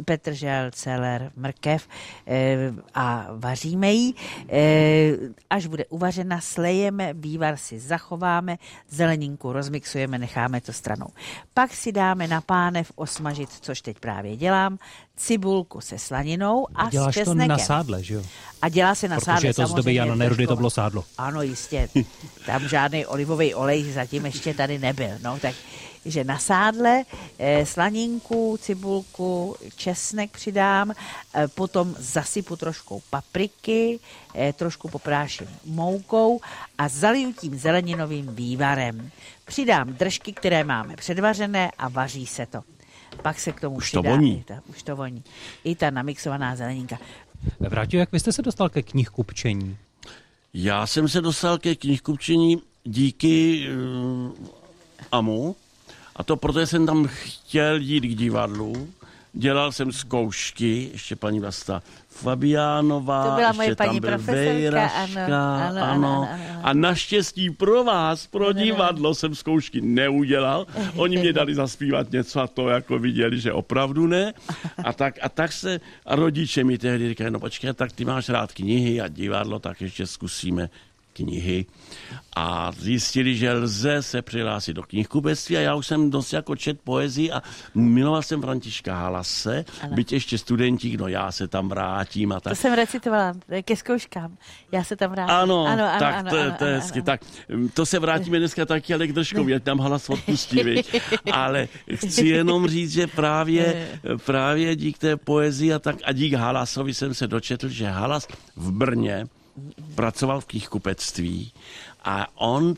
[SPEAKER 3] petržel, celer, mrkev e, a vaříme ji. E, až bude uvařena, slejeme, vývar si zachováme, zeleninku rozmixujeme, necháme to stranou. Pak si dáme na pánev osmažit, což teď právě dělám, cibulku se slaninou a
[SPEAKER 2] Děláš
[SPEAKER 3] s česnekem.
[SPEAKER 2] to na sádle, že jo?
[SPEAKER 3] A dělá se na
[SPEAKER 2] Protože
[SPEAKER 3] sádle.
[SPEAKER 2] je to z doby Jana Nerudy, to bylo sádlo.
[SPEAKER 3] Ano, jistě. Tam žádný olivový olej zatím ještě tady nebyl. No, tak že na sádle eh, slaninku, cibulku, česnek přidám, eh, potom zasypu trošku papriky, eh, trošku popráším moukou a zaliju tím zeleninovým vývarem. Přidám držky, které máme předvařené a vaří se to. Pak se k tomu
[SPEAKER 4] už to voní.
[SPEAKER 3] ta, už to voní. I ta namixovaná zeleninka.
[SPEAKER 2] Vrátil, jak vy jste se dostal ke knihkupčení?
[SPEAKER 4] Já jsem se dostal ke knihkupčení díky uh, Amu. A to protože jsem tam chtěl jít k divadlu. Dělal jsem zkoušky, ještě paní Vlasta Fabiánová,
[SPEAKER 3] to byla
[SPEAKER 4] ještě
[SPEAKER 3] moje
[SPEAKER 4] tam
[SPEAKER 3] paní
[SPEAKER 4] byl
[SPEAKER 3] Vejraška, ano, ano, ano, ano,
[SPEAKER 4] ano, A naštěstí pro vás, pro divadlo, jsem zkoušky neudělal. [LAUGHS] Oni mě dali zaspívat něco a to jako viděli, že opravdu ne. A tak, a tak se a rodiče mi tehdy říkají, no počkej, tak ty máš rád knihy a divadlo, tak ještě zkusíme knihy a zjistili, že lze se přihlásit do knihkupectví a já už jsem dost jako čet poezii a miloval jsem Františka Halase, ano. byť ještě studentík, no já se tam vrátím a tak.
[SPEAKER 3] To jsem recitovala ke zkouškám, já se tam vrátím.
[SPEAKER 4] Ano, ano, ano tak ano, to, ano, to je hezky, tak to se vrátíme dneska taky, ale k držkovi, ať tam Halas odpustí, [LAUGHS] ale chci jenom říct, že právě, právě dík té poezii a tak a dík Halasovi jsem se dočetl, že Halas v Brně pracoval v knihkupectví a on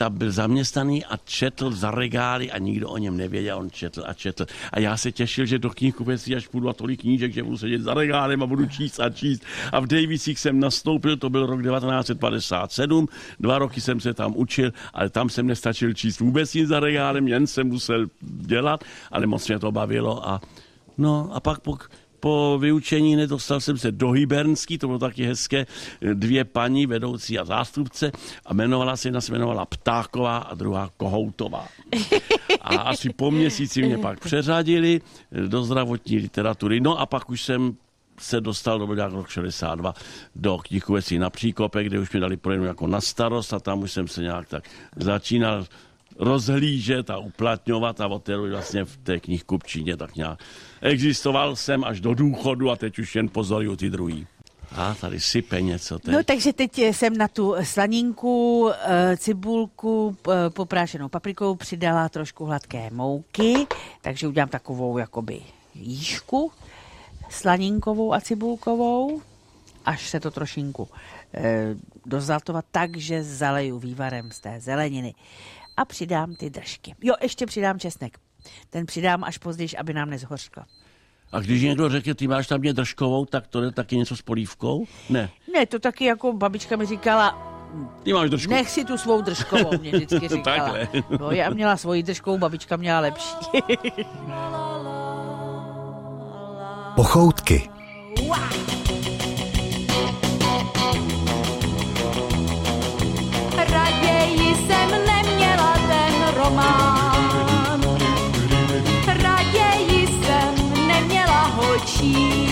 [SPEAKER 4] tam byl zaměstnaný a četl za regály a nikdo o něm nevěděl, on četl a četl. A já se těšil, že do knihkupectví až půjdu a tolik knížek, že budu sedět za regálem a budu číst a číst. A v Davisích jsem nastoupil, to byl rok 1957, dva roky jsem se tam učil, ale tam jsem nestačil číst vůbec nic za regálem, jen jsem musel dělat, ale moc mě to bavilo a No a pak po, po vyučení nedostal jsem se do Hybernský, to bylo taky hezké, dvě paní, vedoucí a zástupce a jmenovala se, jedna se jmenovala Ptáková a druhá Kohoutová. A asi po měsíci mě pak přeřadili do zdravotní literatury. No a pak už jsem se dostal do nějak rok 62 do knihkupectví na Příkope, kde už mi dali projenu jako na starost a tam už jsem se nějak tak začínal rozhlížet a uplatňovat a od té vlastně v té knihkupčině tak nějak existoval jsem až do důchodu a teď už jen pozoruju ty druhý. A tady sype něco teď.
[SPEAKER 3] No takže teď jsem na tu slaninku, eh, cibulku, eh, poprášenou paprikou přidala trošku hladké mouky, takže udělám takovou jakoby jížku slaninkovou a cibulkovou, až se to trošinku eh, dozaltovat tak, že zaleju vývarem z té zeleniny a přidám ty držky. Jo, ještě přidám česnek. Ten přidám až později, aby nám nezhořkla.
[SPEAKER 4] A když někdo řekne, ty máš tam mě držkovou, tak to je taky něco s polívkou? Ne.
[SPEAKER 3] Ne, to taky jako babička mi říkala,
[SPEAKER 4] Ty máš držku.
[SPEAKER 3] nech si tu svou držkovou, mě vždycky [LAUGHS] říkala.
[SPEAKER 4] Takhle.
[SPEAKER 3] No, já měla svoji držkovou, babička měla lepší. [LAUGHS]
[SPEAKER 1] Pochoutky.
[SPEAKER 6] Raději jsem neměla ten román. Ho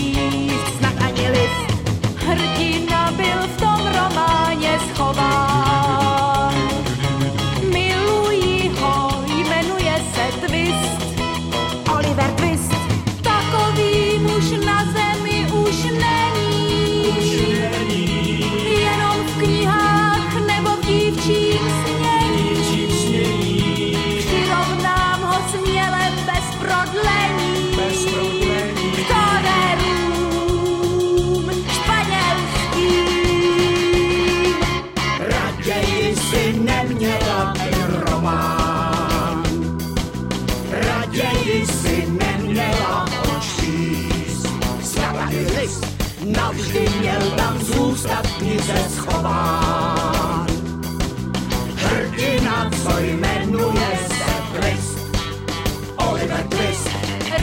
[SPEAKER 10] navždy měl tam zůstat knize schován. Hrdina, co jmenuje se Twist. Oliver Twist.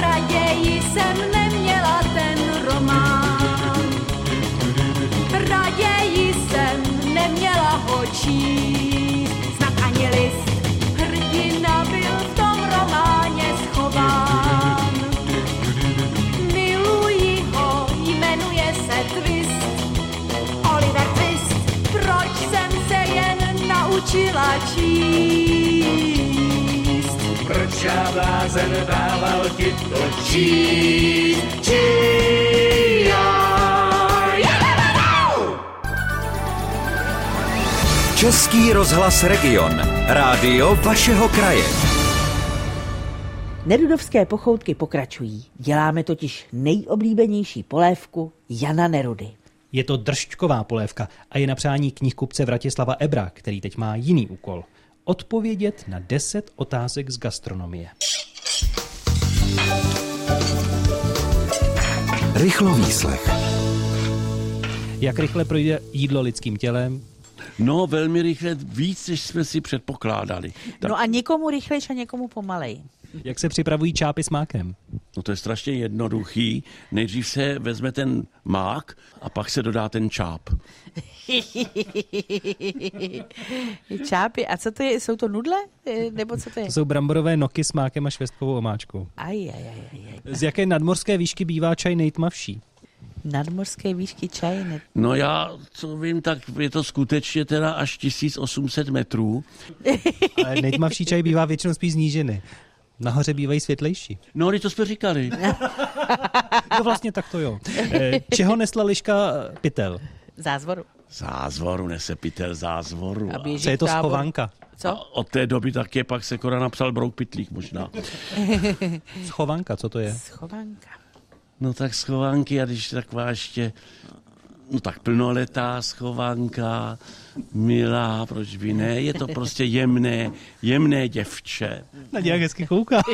[SPEAKER 6] Raději jsem neměla ten román. Raději jsem neměla ho číst. Číst?
[SPEAKER 10] Proč já blázen dával ti to číst? Čí,
[SPEAKER 1] Český rozhlas Region. Rádio vašeho kraje.
[SPEAKER 3] Nerudovské pochoutky pokračují. Děláme totiž nejoblíbenější polévku Jana Nerudy.
[SPEAKER 2] Je to držčková polévka a je na přání knihkupce Vratislava Ebra, který teď má jiný úkol. Odpovědět na 10 otázek z gastronomie.
[SPEAKER 1] Rychlovýslech.
[SPEAKER 2] Jak rychle projde jídlo lidským tělem?
[SPEAKER 4] No, velmi rychle, víc, než jsme si předpokládali. Tak,
[SPEAKER 3] No a někomu rychlejš a někomu pomalej.
[SPEAKER 2] Jak se připravují čápy s mákem?
[SPEAKER 4] no to je strašně jednoduchý. Nejdřív se vezme ten mák a pak se dodá ten čáp. [LAUGHS]
[SPEAKER 3] Čápy, a co to je? Jsou to nudle? Eh, Nebo co to je?
[SPEAKER 2] To jsou bramborové noky s mákem a švestkovou omáčkou.
[SPEAKER 3] Aj, aj, aj, aj, aj.
[SPEAKER 2] Z jaké nadmorské výšky bývá čaj nejtmavší?
[SPEAKER 3] Nadmorské výšky čaj. Ne...
[SPEAKER 4] No já, co vím, tak je to skutečně teda až 1800 metrů.
[SPEAKER 2] Ale nejtmavší čaj bývá většinou spíš z nížiny. Nahoře bývají světlejší.
[SPEAKER 4] No, ale to jsme říkali. [LAUGHS]
[SPEAKER 2] No vlastně tak to jo. Eh, Čeho nesla liška pytel?
[SPEAKER 3] Zázvoru.
[SPEAKER 4] Zázvoru, nese pytel zázvoru.
[SPEAKER 3] A běží
[SPEAKER 2] Co je to
[SPEAKER 3] tábor-
[SPEAKER 2] schovanka?
[SPEAKER 3] Co?
[SPEAKER 4] A od té doby také pak se Kora napsal Brouk Pitlík možná.
[SPEAKER 2] Schovanka, co to je?
[SPEAKER 3] Schovanka.
[SPEAKER 4] No tak schovánky, a když taková ještě no tak plnoletá schovanka, milá, proč by ne, je to prostě jemné, jemné děvče.
[SPEAKER 2] Na nějak hezky kouká. [LAUGHS]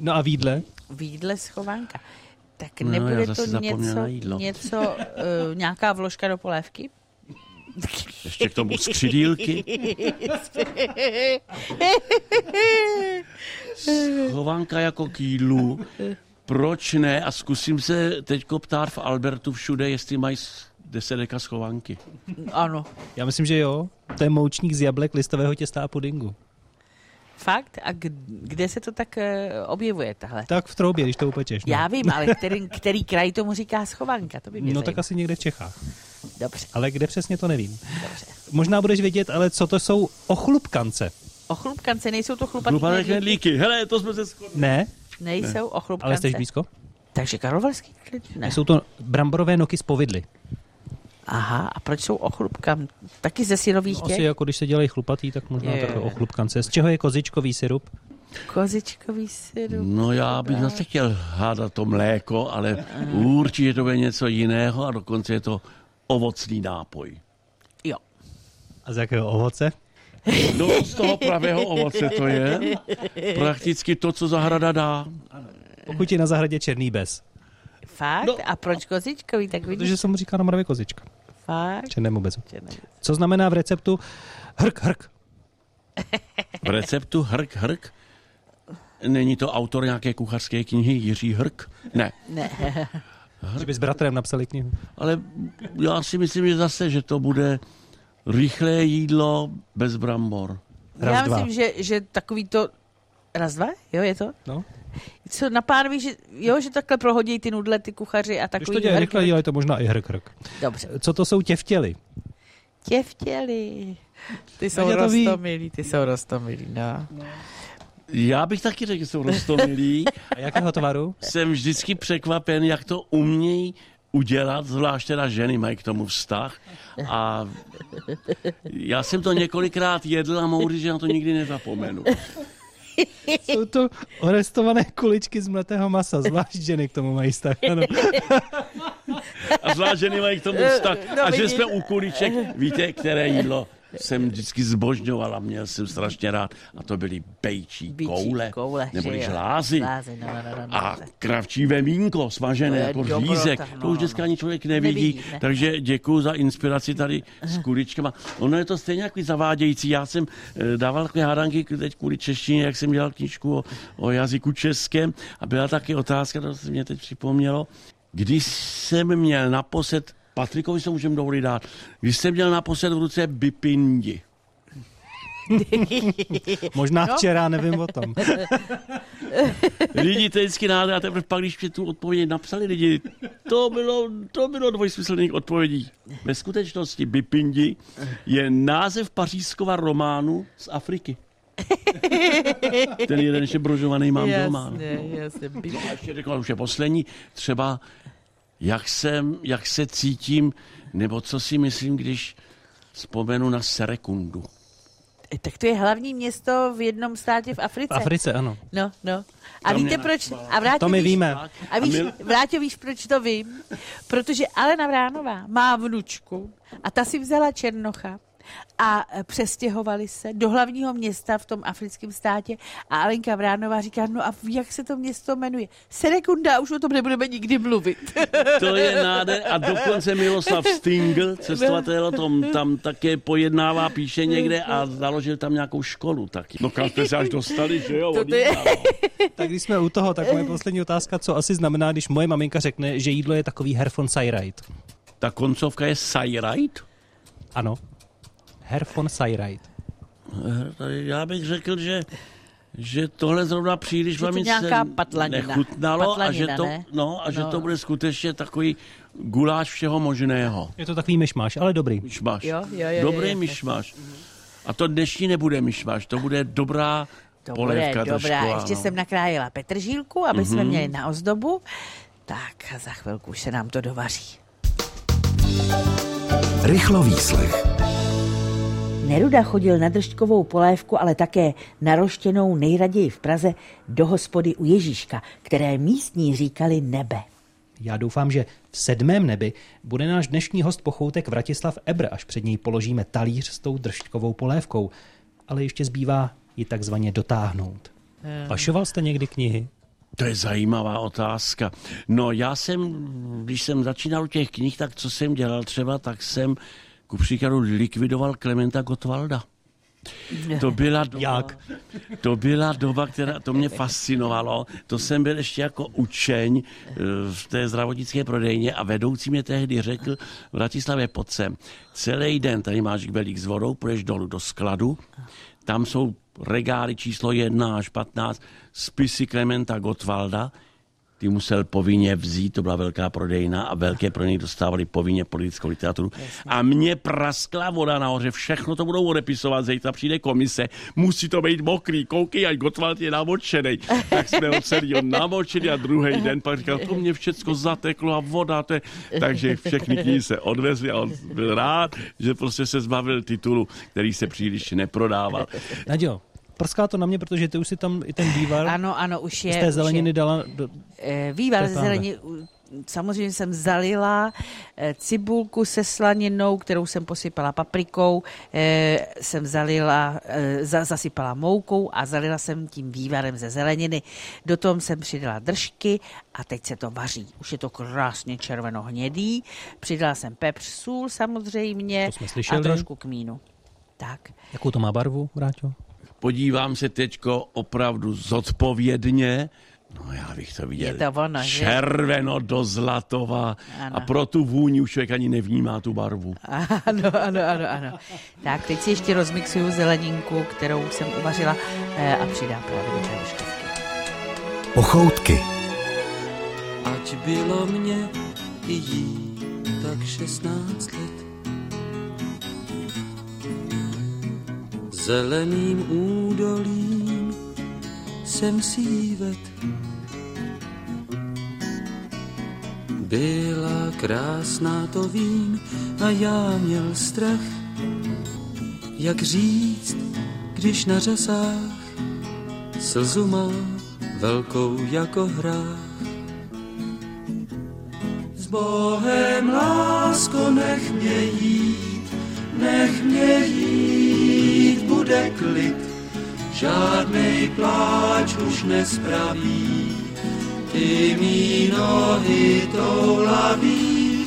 [SPEAKER 2] No a výdle?
[SPEAKER 3] Výdle schovanka. Tak
[SPEAKER 4] No,
[SPEAKER 3] nebude
[SPEAKER 4] já
[SPEAKER 3] to něco,
[SPEAKER 4] na jídlo.
[SPEAKER 3] něco uh, nějaká vložka do polévky?
[SPEAKER 4] Ještě k tomu skřidílky. [LAUGHS] Schovanka jako k jídlu. Proč ne? A zkusím se teď ptát v Albertu všude, jestli mají s- deset deka schovanky.
[SPEAKER 3] ano.
[SPEAKER 2] Já myslím, že jo. To je moučník z jablek, listového těsta a pudingu.
[SPEAKER 3] Fakt? A kde se to tak uh, objevuje tahle?
[SPEAKER 2] Tak v troubě, když to upečeš. No.
[SPEAKER 3] Já vím, ale který, který kraj tomu říká schovanka, to by mě
[SPEAKER 2] No
[SPEAKER 3] zajímalo.
[SPEAKER 2] tak asi někde v Čechách.
[SPEAKER 3] Dobře,
[SPEAKER 2] Ale kde přesně to nevím.
[SPEAKER 3] dobře.
[SPEAKER 2] Možná budeš vědět, ale co to jsou ochlupkance.
[SPEAKER 3] Ochlupkance, nejsou to knedlíky?
[SPEAKER 4] knedlíky. Hele, to jsme se shodli.
[SPEAKER 2] Ne,
[SPEAKER 3] Nejsou ochlupkance.
[SPEAKER 2] ale jsi blízko.
[SPEAKER 3] Takže karlovarský knedlík? Ne.
[SPEAKER 2] Jsou to bramborové noky z povidly.
[SPEAKER 3] Aha, a proč jsou ochlupkam? Taky ze syrových
[SPEAKER 2] No,
[SPEAKER 3] těch?
[SPEAKER 2] asi jako když se dělají chlupatý, tak možná
[SPEAKER 3] Je.
[SPEAKER 2] takové ochlupkance. Z čeho je kozičkový syrup?
[SPEAKER 3] Kozičkový syrup.
[SPEAKER 4] No já bych zase chtěl hádat to mléko, ale určitě to bude něco jiného a dokonce je to ovocný nápoj.
[SPEAKER 3] Jo.
[SPEAKER 2] A z jakého ovoce?
[SPEAKER 4] No z toho pravého ovoce to je. Prakticky to, co zahrada dá.
[SPEAKER 2] Pokud je na zahradě černý bez.
[SPEAKER 3] Fakt?
[SPEAKER 4] No.
[SPEAKER 3] A proč kozičkový? Tak vidíš,
[SPEAKER 2] Protože se mu říká na Moravě kozička.
[SPEAKER 3] fakt?
[SPEAKER 2] Černému bezu.
[SPEAKER 3] Černý.
[SPEAKER 2] Co znamená v receptu hrk, hrk?
[SPEAKER 4] V receptu hrk, hrk. Není to autor nějaké kuchařské knihy Jiří Hrk? Ne.
[SPEAKER 3] Ne.
[SPEAKER 2] Že by s bratrem napsali knihu.
[SPEAKER 4] Ale já si myslím, že zase, že to bude rychlé jídlo bez brambor.
[SPEAKER 2] Raz,
[SPEAKER 3] Já
[SPEAKER 2] dva.
[SPEAKER 3] myslím, že, že takový to... Raz, dva? Jo, je to?
[SPEAKER 2] No.
[SPEAKER 3] Co na pár ví, že, jo, že takhle prohodí ty nudle, ty kuchaři a
[SPEAKER 2] Když
[SPEAKER 3] takový
[SPEAKER 2] to dělají rychle, dělají to možná i hrk, hrk.
[SPEAKER 3] Dobře.
[SPEAKER 2] Co to jsou těvtěly?
[SPEAKER 3] Těvtěli. Ty jsou rostomilí, ty jsou rostomilí, no.
[SPEAKER 4] Já bych taky řekl, že jsou rostomilí. [LAUGHS]
[SPEAKER 2] A jakého tvaru?
[SPEAKER 4] Jsem vždycky překvapen, jak to umějí udělat, zvlášť teda ženy mají k tomu vztah. A já jsem to několikrát jedl a mohu říct, že na to nikdy nezapomenu.
[SPEAKER 2] Jsou to orestované kuličky z mletého masa, zvlášť ženy k tomu mají vztah. Ano.
[SPEAKER 4] A zvlášť ženy mají k tomu vztah.
[SPEAKER 3] No,
[SPEAKER 4] A že jsme u kuliček, víte, které jídlo jsem vždycky zbožňoval a měl jsem strašně rád. A to byly bejčí,
[SPEAKER 3] Bíčí
[SPEAKER 4] koule,
[SPEAKER 3] koule,
[SPEAKER 4] neboli
[SPEAKER 3] jo.
[SPEAKER 4] žlázy.
[SPEAKER 3] Žlázy, no, no, no, no,
[SPEAKER 4] A
[SPEAKER 3] no.
[SPEAKER 4] kravčí vemínko smažené jako
[SPEAKER 3] dobrota,
[SPEAKER 4] řízek.
[SPEAKER 3] no,
[SPEAKER 4] To už
[SPEAKER 3] no,
[SPEAKER 4] dneska ani člověk nevidí.
[SPEAKER 3] Nevidí, ne.
[SPEAKER 4] Takže děkuji za inspiraci tady s kuličkama. Ono je to stejně jako zavádějící. Já jsem eh, dával takové hádanky teď kvůli češtině, jak jsem dělal knížku o, o jazyku českém. A byla taky otázka, to se mě teď připomnělo. Když jsem měl naposled, Patrikovi se můžeme dovolit dát, když jsem měl naposled v ruce bipindi. [LAUGHS]
[SPEAKER 2] Možná
[SPEAKER 3] No.
[SPEAKER 2] včera, nevím o tom. [LAUGHS]
[SPEAKER 4] Lidi to je vždycky nádhera, a teprve pak, když mi tu odpověď napsali lidi, to bylo, to bylo dvojsmyslných odpovědí. Ve skutečnosti Bipindi je název pařížskova románu z Afriky. [LAUGHS] Ten jeden ještě brožovaný mám doma. no.
[SPEAKER 3] Jasně, jasně.
[SPEAKER 4] A ještě řekl, už je poslední, třeba jak, jsem, jak se cítím, nebo co si myslím, když vzpomenu na Serekundu.
[SPEAKER 3] Eh, Tak to je hlavní město v jednom státě v Africe.
[SPEAKER 2] V Africe, ano.
[SPEAKER 3] No, no. A
[SPEAKER 4] Tam
[SPEAKER 3] víte
[SPEAKER 4] mě
[SPEAKER 3] proč? A Vráťo,
[SPEAKER 2] To my
[SPEAKER 3] víš,
[SPEAKER 2] víme.
[SPEAKER 3] A víš, Vráťo, víš, proč to vím? Protože Alena Vránová má vnučku a ta si vzala Černocha a e, přestěhovali se do hlavního města v tom africkém státě a Alenka Vránová říká, no a jak se to město jmenuje? Serekunda, už o tom nebudeme nikdy mluvit.
[SPEAKER 4] To je nádher. A dokonce Miloslav Stingl, cestovatel, o tom tam také pojednává, píše někde a založil tam nějakou školu taky. No kam jste se až dostali, že jo?
[SPEAKER 3] To je-
[SPEAKER 4] no. [LAUGHS]
[SPEAKER 2] Tak když jsme u toho, tak moje poslední otázka, co asi znamená, když moje maminka řekne, že jídlo je takový Herr von Seyreit.
[SPEAKER 4] Ta koncovka je Sayrite?
[SPEAKER 2] Ano. Herr von Seyreit.
[SPEAKER 4] Já bych řekl, že že tohle zrovna příliš
[SPEAKER 3] Že to
[SPEAKER 4] mamince
[SPEAKER 3] nějaká patlanina.
[SPEAKER 4] nechutnalo a že to,
[SPEAKER 3] ne?
[SPEAKER 4] no, a že
[SPEAKER 3] No.
[SPEAKER 4] to bude skutečně takový guláš všeho možného.
[SPEAKER 2] Je to takový myšmaš, ale dobrý.
[SPEAKER 4] Myšmaš.
[SPEAKER 3] Jo, jo, jo,
[SPEAKER 4] Dobrý
[SPEAKER 3] jo, jo.
[SPEAKER 4] myšmaš. A to dnešní nebude myšmaš, to bude dobrá
[SPEAKER 3] To
[SPEAKER 4] polévka
[SPEAKER 3] bude dobrá.
[SPEAKER 4] trošku,
[SPEAKER 3] Ještě
[SPEAKER 4] ano.
[SPEAKER 3] jsem nakrájela petržílku, aby jsme měli na ozdobu. Tak a za chvilku už se nám to dovaří.
[SPEAKER 1] Rychlovýslech.
[SPEAKER 3] Neruda chodil na držďkovou polévku, ale také naroštěnou nejraději v Praze do hospody u Ježíška, které místní říkali nebe.
[SPEAKER 2] Já doufám, že v sedmém nebi bude náš dnešní host pochoutek Vratislav Ebr, až před něj položíme talíř s tou držťkovou polévkou. Ale ještě zbývá ji takzvaně dotáhnout. Pašoval jste někdy knihy?
[SPEAKER 4] To je zajímavá otázka. No já jsem, když jsem začínal u těch knih, tak co jsem dělal třeba, tak jsem ku příkladu likvidoval Klementa Gottwalda. To byla doba,
[SPEAKER 2] Jak?
[SPEAKER 4] To byla doba, která to mě fascinovalo. To jsem byl ještě jako učeň eh, v té zdravotnické prodejně a vedoucí mě tehdy řekl, Vratislavě, pojď sem. Celý den tady máš kbelík s vodou, půjdeš dolů do skladu, tam jsou regály číslo 1 až 15, spisy Klementa Gottwalda, ty musel povinně vzít, to byla velká prodejna a velké prodejny dostávali povinně politickou literaturu. A mě praskla voda nahoře, všechno to budou odepisovat, zítra přijde komise, musí to být mokrý, koukej, ať Gottwald je namočený. Tak jsme ho celý namočili a druhý den pak říkal, to mě všechno zateklo a voda, to je... takže všechny knihy se odvezly a on byl rád, že prostě se zbavil titulu, který se příliš neprodával.
[SPEAKER 2] Nadějo, prská to na mě, protože ty už si tam i ten vývar
[SPEAKER 3] Ano, ano, už je.
[SPEAKER 2] z té
[SPEAKER 3] už
[SPEAKER 2] zeleniny
[SPEAKER 3] je.
[SPEAKER 2] dala do...
[SPEAKER 3] Eh, Vývar ze
[SPEAKER 2] Téhle.
[SPEAKER 3] zelení, samozřejmě jsem zalila eh, cibulku se slaninou, kterou jsem posypala paprikou, eh, jsem zalila, eh, za- zasypala moukou a zalila jsem tím vývarem ze zeleniny. Do toho jsem přidala držky a teď se to vaří. Už je to krásně červeno-hnědý. Přidala jsem pepř, sůl samozřejmě
[SPEAKER 2] To jsme
[SPEAKER 3] a trošku kmínu. Tak.
[SPEAKER 2] Jakou to má barvu, Vráťo?
[SPEAKER 4] Podívám se teďko opravdu zodpovědně, no já bych to viděl.
[SPEAKER 3] Je to ono, že?
[SPEAKER 4] Červeno do zlatova
[SPEAKER 3] Ano.
[SPEAKER 4] a pro tu vůni už člověk ani nevnímá tu barvu. [LAUGHS]
[SPEAKER 3] Ano, ano, ano, ano. Tak, teď si ještě rozmixuju zeleninku, kterou jsem uvařila eh, a přidám právě do té.
[SPEAKER 1] Pochoutky.
[SPEAKER 11] Ať bylo mě i jí tak šestnáct let. Zeleným údolím jsem ved. Byla krásná, to vím, a já měl strach, jak říct, když na řasách slzu má velkou jako hrách. S Bohem, lásko, nech mě jít, nech mě jít, bude klid, žádnej pláč už nespraví. Ty mý nohy toulaví,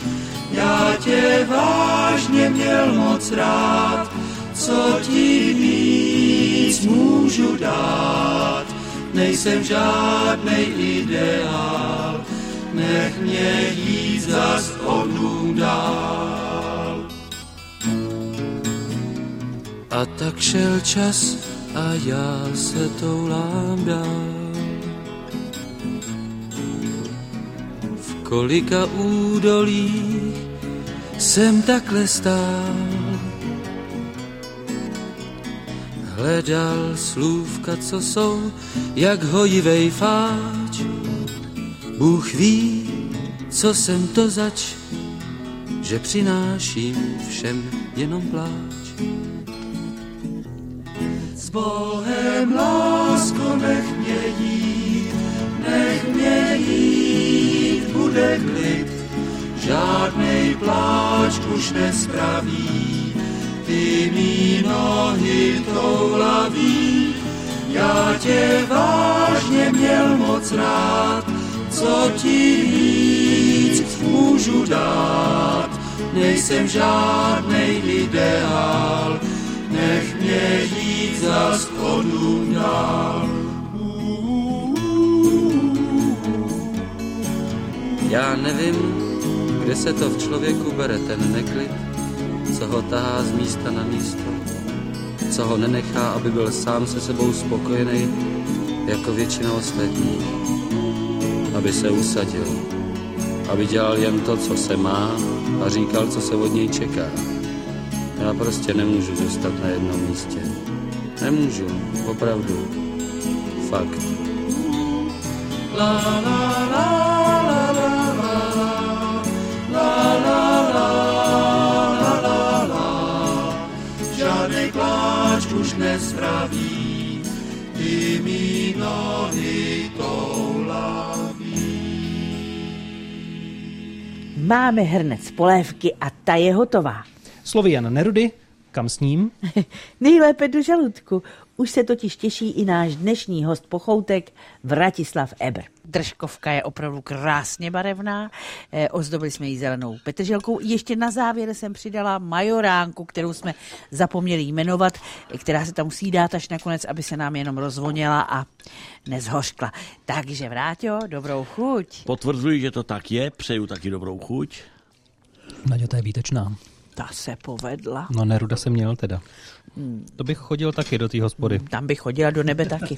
[SPEAKER 11] já tě vážně měl moc rád, co ti víc můžu dát. Nejsem žádnej ideál, nech mě jít zas o dům A tak šel čas a já se toulám dál. V kolika údolích jsem takhle stál. Hledal slůvka, co jsou, jak hojivej fáč. Bůh ví, co jsem to zač, že přináším všem jenom pláč. Bohem, lásko, nech mě jít, nech mě jít, bude klid, žádnej pláč už nespraví, ty mý nohy toulaví, já tě vážně měl moc rád, co ti víc můžu dát, nejsem žádnej ideál, nech mě jít o dům dál. Já nevím, kde se to v člověku bere ten neklid, co ho tahá z místa na místo, co ho nenechá, aby byl sám se sebou spokojený, jako většina ostatních, aby se usadil, aby dělal jen to, co se má a říkal, co se od něj čeká. Já prostě nemůžu zůstat na jednom místě. Nemůžu, opravdu. Fakt. La, la, la. už nespraví, ty
[SPEAKER 12] mi nohy
[SPEAKER 11] toulaví.
[SPEAKER 3] Máme hrnec polévky a ta je hotová.
[SPEAKER 2] Slovy Jana Nerudy, kam s ním? [LAUGHS]
[SPEAKER 3] Nejlépe do žaludku. Už se totiž těší i náš dnešní host pochoutek Vratislav Eber. Držkovka je opravdu krásně barevná, eh, ozdobili jsme ji zelenou petrželkou. Ještě na závěr jsem přidala majoránku, kterou jsme zapomněli jmenovat, která se tam musí dát až nakonec, aby se nám jenom rozvonila a nezhořkla. Takže Vráťo, dobrou chuť.
[SPEAKER 4] Potvrzuji, že to tak je, přeju taky dobrou chuť.
[SPEAKER 2] Naděja, to je výtečná.
[SPEAKER 3] Ta se povedla.
[SPEAKER 2] No Neruda se měl teda. To bych chodil taky do té hospody.
[SPEAKER 3] Tam bych chodila do nebe taky.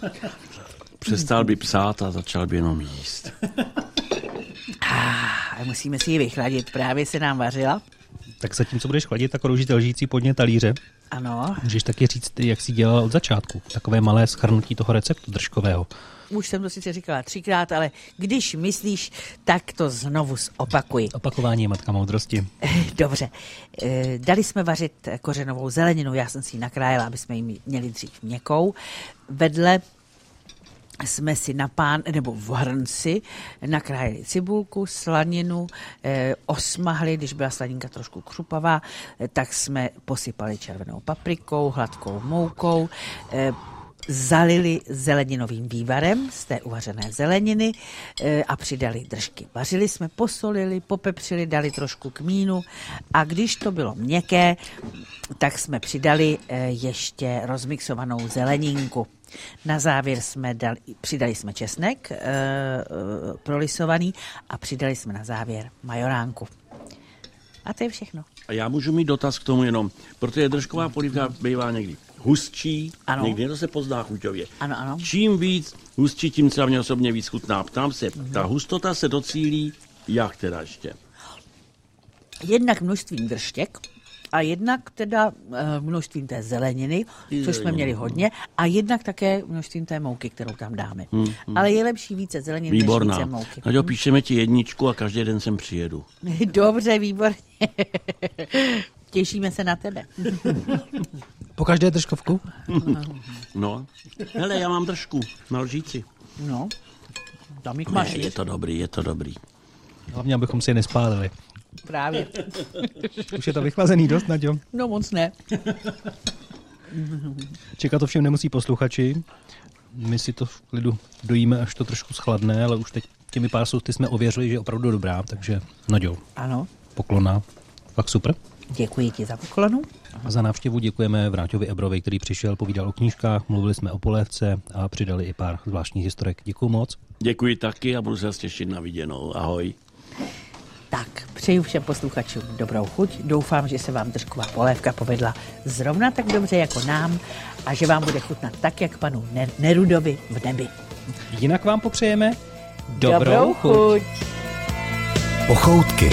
[SPEAKER 4] Přestal by psát a začal by jenom jíst.
[SPEAKER 3] A musíme si ji vychladit, právě se nám vařila.
[SPEAKER 2] Tak zatímco budeš chladit, tak kroužíte lžící podně talíře.
[SPEAKER 3] Ano,
[SPEAKER 2] Můžeš taky říct, jak jsi dělal od začátku. Takové malé schrnutí toho receptu držkového.
[SPEAKER 3] Už jsem to sice říkala třikrát, ale když myslíš, tak to znovu zopakuji.
[SPEAKER 2] Opakování je matka moudrosti. [LAUGHS]
[SPEAKER 3] Dobře, Eh, dali jsme vařit kořenovou zeleninu, já jsem si ji nakrájela, aby jsme ji měli dřív měkkou. Vedle jsme si na pán, nebo v hrnci nakrájeli cibulku, slaninu, eh, osmahli, když byla slaninka trošku křupavá, eh, tak jsme posypali červenou paprikou, hladkou moukou, eh, zalili zeleninovým vývarem z té uvařené zeleniny eh, a přidali držky. Vařili jsme, posolili, popepřili, dali trošku kmínu a když to bylo měkké, tak jsme přidali eh, ještě rozmixovanou zeleninku. Na závěr jsme dali, přidali jsme česnek e, e, prolisovaný a přidali jsme na závěr majoránku. A to je všechno.
[SPEAKER 4] A já můžu mít dotaz k tomu jenom, protože držková polívka bývá někdy hustší,
[SPEAKER 3] Ano.
[SPEAKER 4] někdy to se pozná chuťově.
[SPEAKER 3] Ano, ano.
[SPEAKER 4] Čím víc hustší, tím třeba mě osobně víc chutná. Ptám se,
[SPEAKER 3] Mhm.
[SPEAKER 4] ta hustota se docílí jak teda ještě?
[SPEAKER 3] Jednak množstvím držtěk a jednak teda e, množstvím té zeleniny,
[SPEAKER 4] I
[SPEAKER 3] což jsme měli hodně, a jednak také množstvím té mouky, kterou tam dáme. Ale je lepší více zeleniny než
[SPEAKER 4] Výborná.
[SPEAKER 3] více mouky.
[SPEAKER 4] Naďo, píšeme ti jedničku a každý den sem přijedu. [LAUGHS]
[SPEAKER 3] Dobře, výborně. Těšíme se na tebe.
[SPEAKER 2] Po každé držkovku?
[SPEAKER 4] No, hele, já mám držku na lžíci.
[SPEAKER 3] No, tam jich
[SPEAKER 4] Ne,
[SPEAKER 3] máš
[SPEAKER 4] je to dobrý, je to dobrý.
[SPEAKER 2] Hlavně, abychom si je nespálili.
[SPEAKER 3] právě. [LAUGHS]
[SPEAKER 2] Už je to vychlazený dost, Naďo.
[SPEAKER 3] No moc ne.
[SPEAKER 2] Čekat to všem nemusí posluchači. My si to v klidu dojíme, až to trošku schladne, ale už teď těmi pár souty jsme ověřili, že je opravdu dobrá, takže Naďo,
[SPEAKER 3] Ano,
[SPEAKER 2] poklona. Fakt super.
[SPEAKER 3] Děkuji ti za poklonu.
[SPEAKER 2] A za návštěvu děkujeme Vráťovi Ebrovi, který přišel, povídal o knížkách, mluvili jsme o polévce a přidali i pár zvláštních historek. Děkuji moc.
[SPEAKER 4] Děkuji taky a budu se těšit na viděnou. Ahoj.
[SPEAKER 3] Tak, přeju všem posluchačům dobrou chuť. Doufám, že se vám držková polévka povedla zrovna tak dobře jako nám a že vám bude chutnat tak, jak panu Ne- Nerudovi v nebi.
[SPEAKER 2] Jinak vám popřejeme
[SPEAKER 3] dobrou chuť.
[SPEAKER 1] Pochoutky.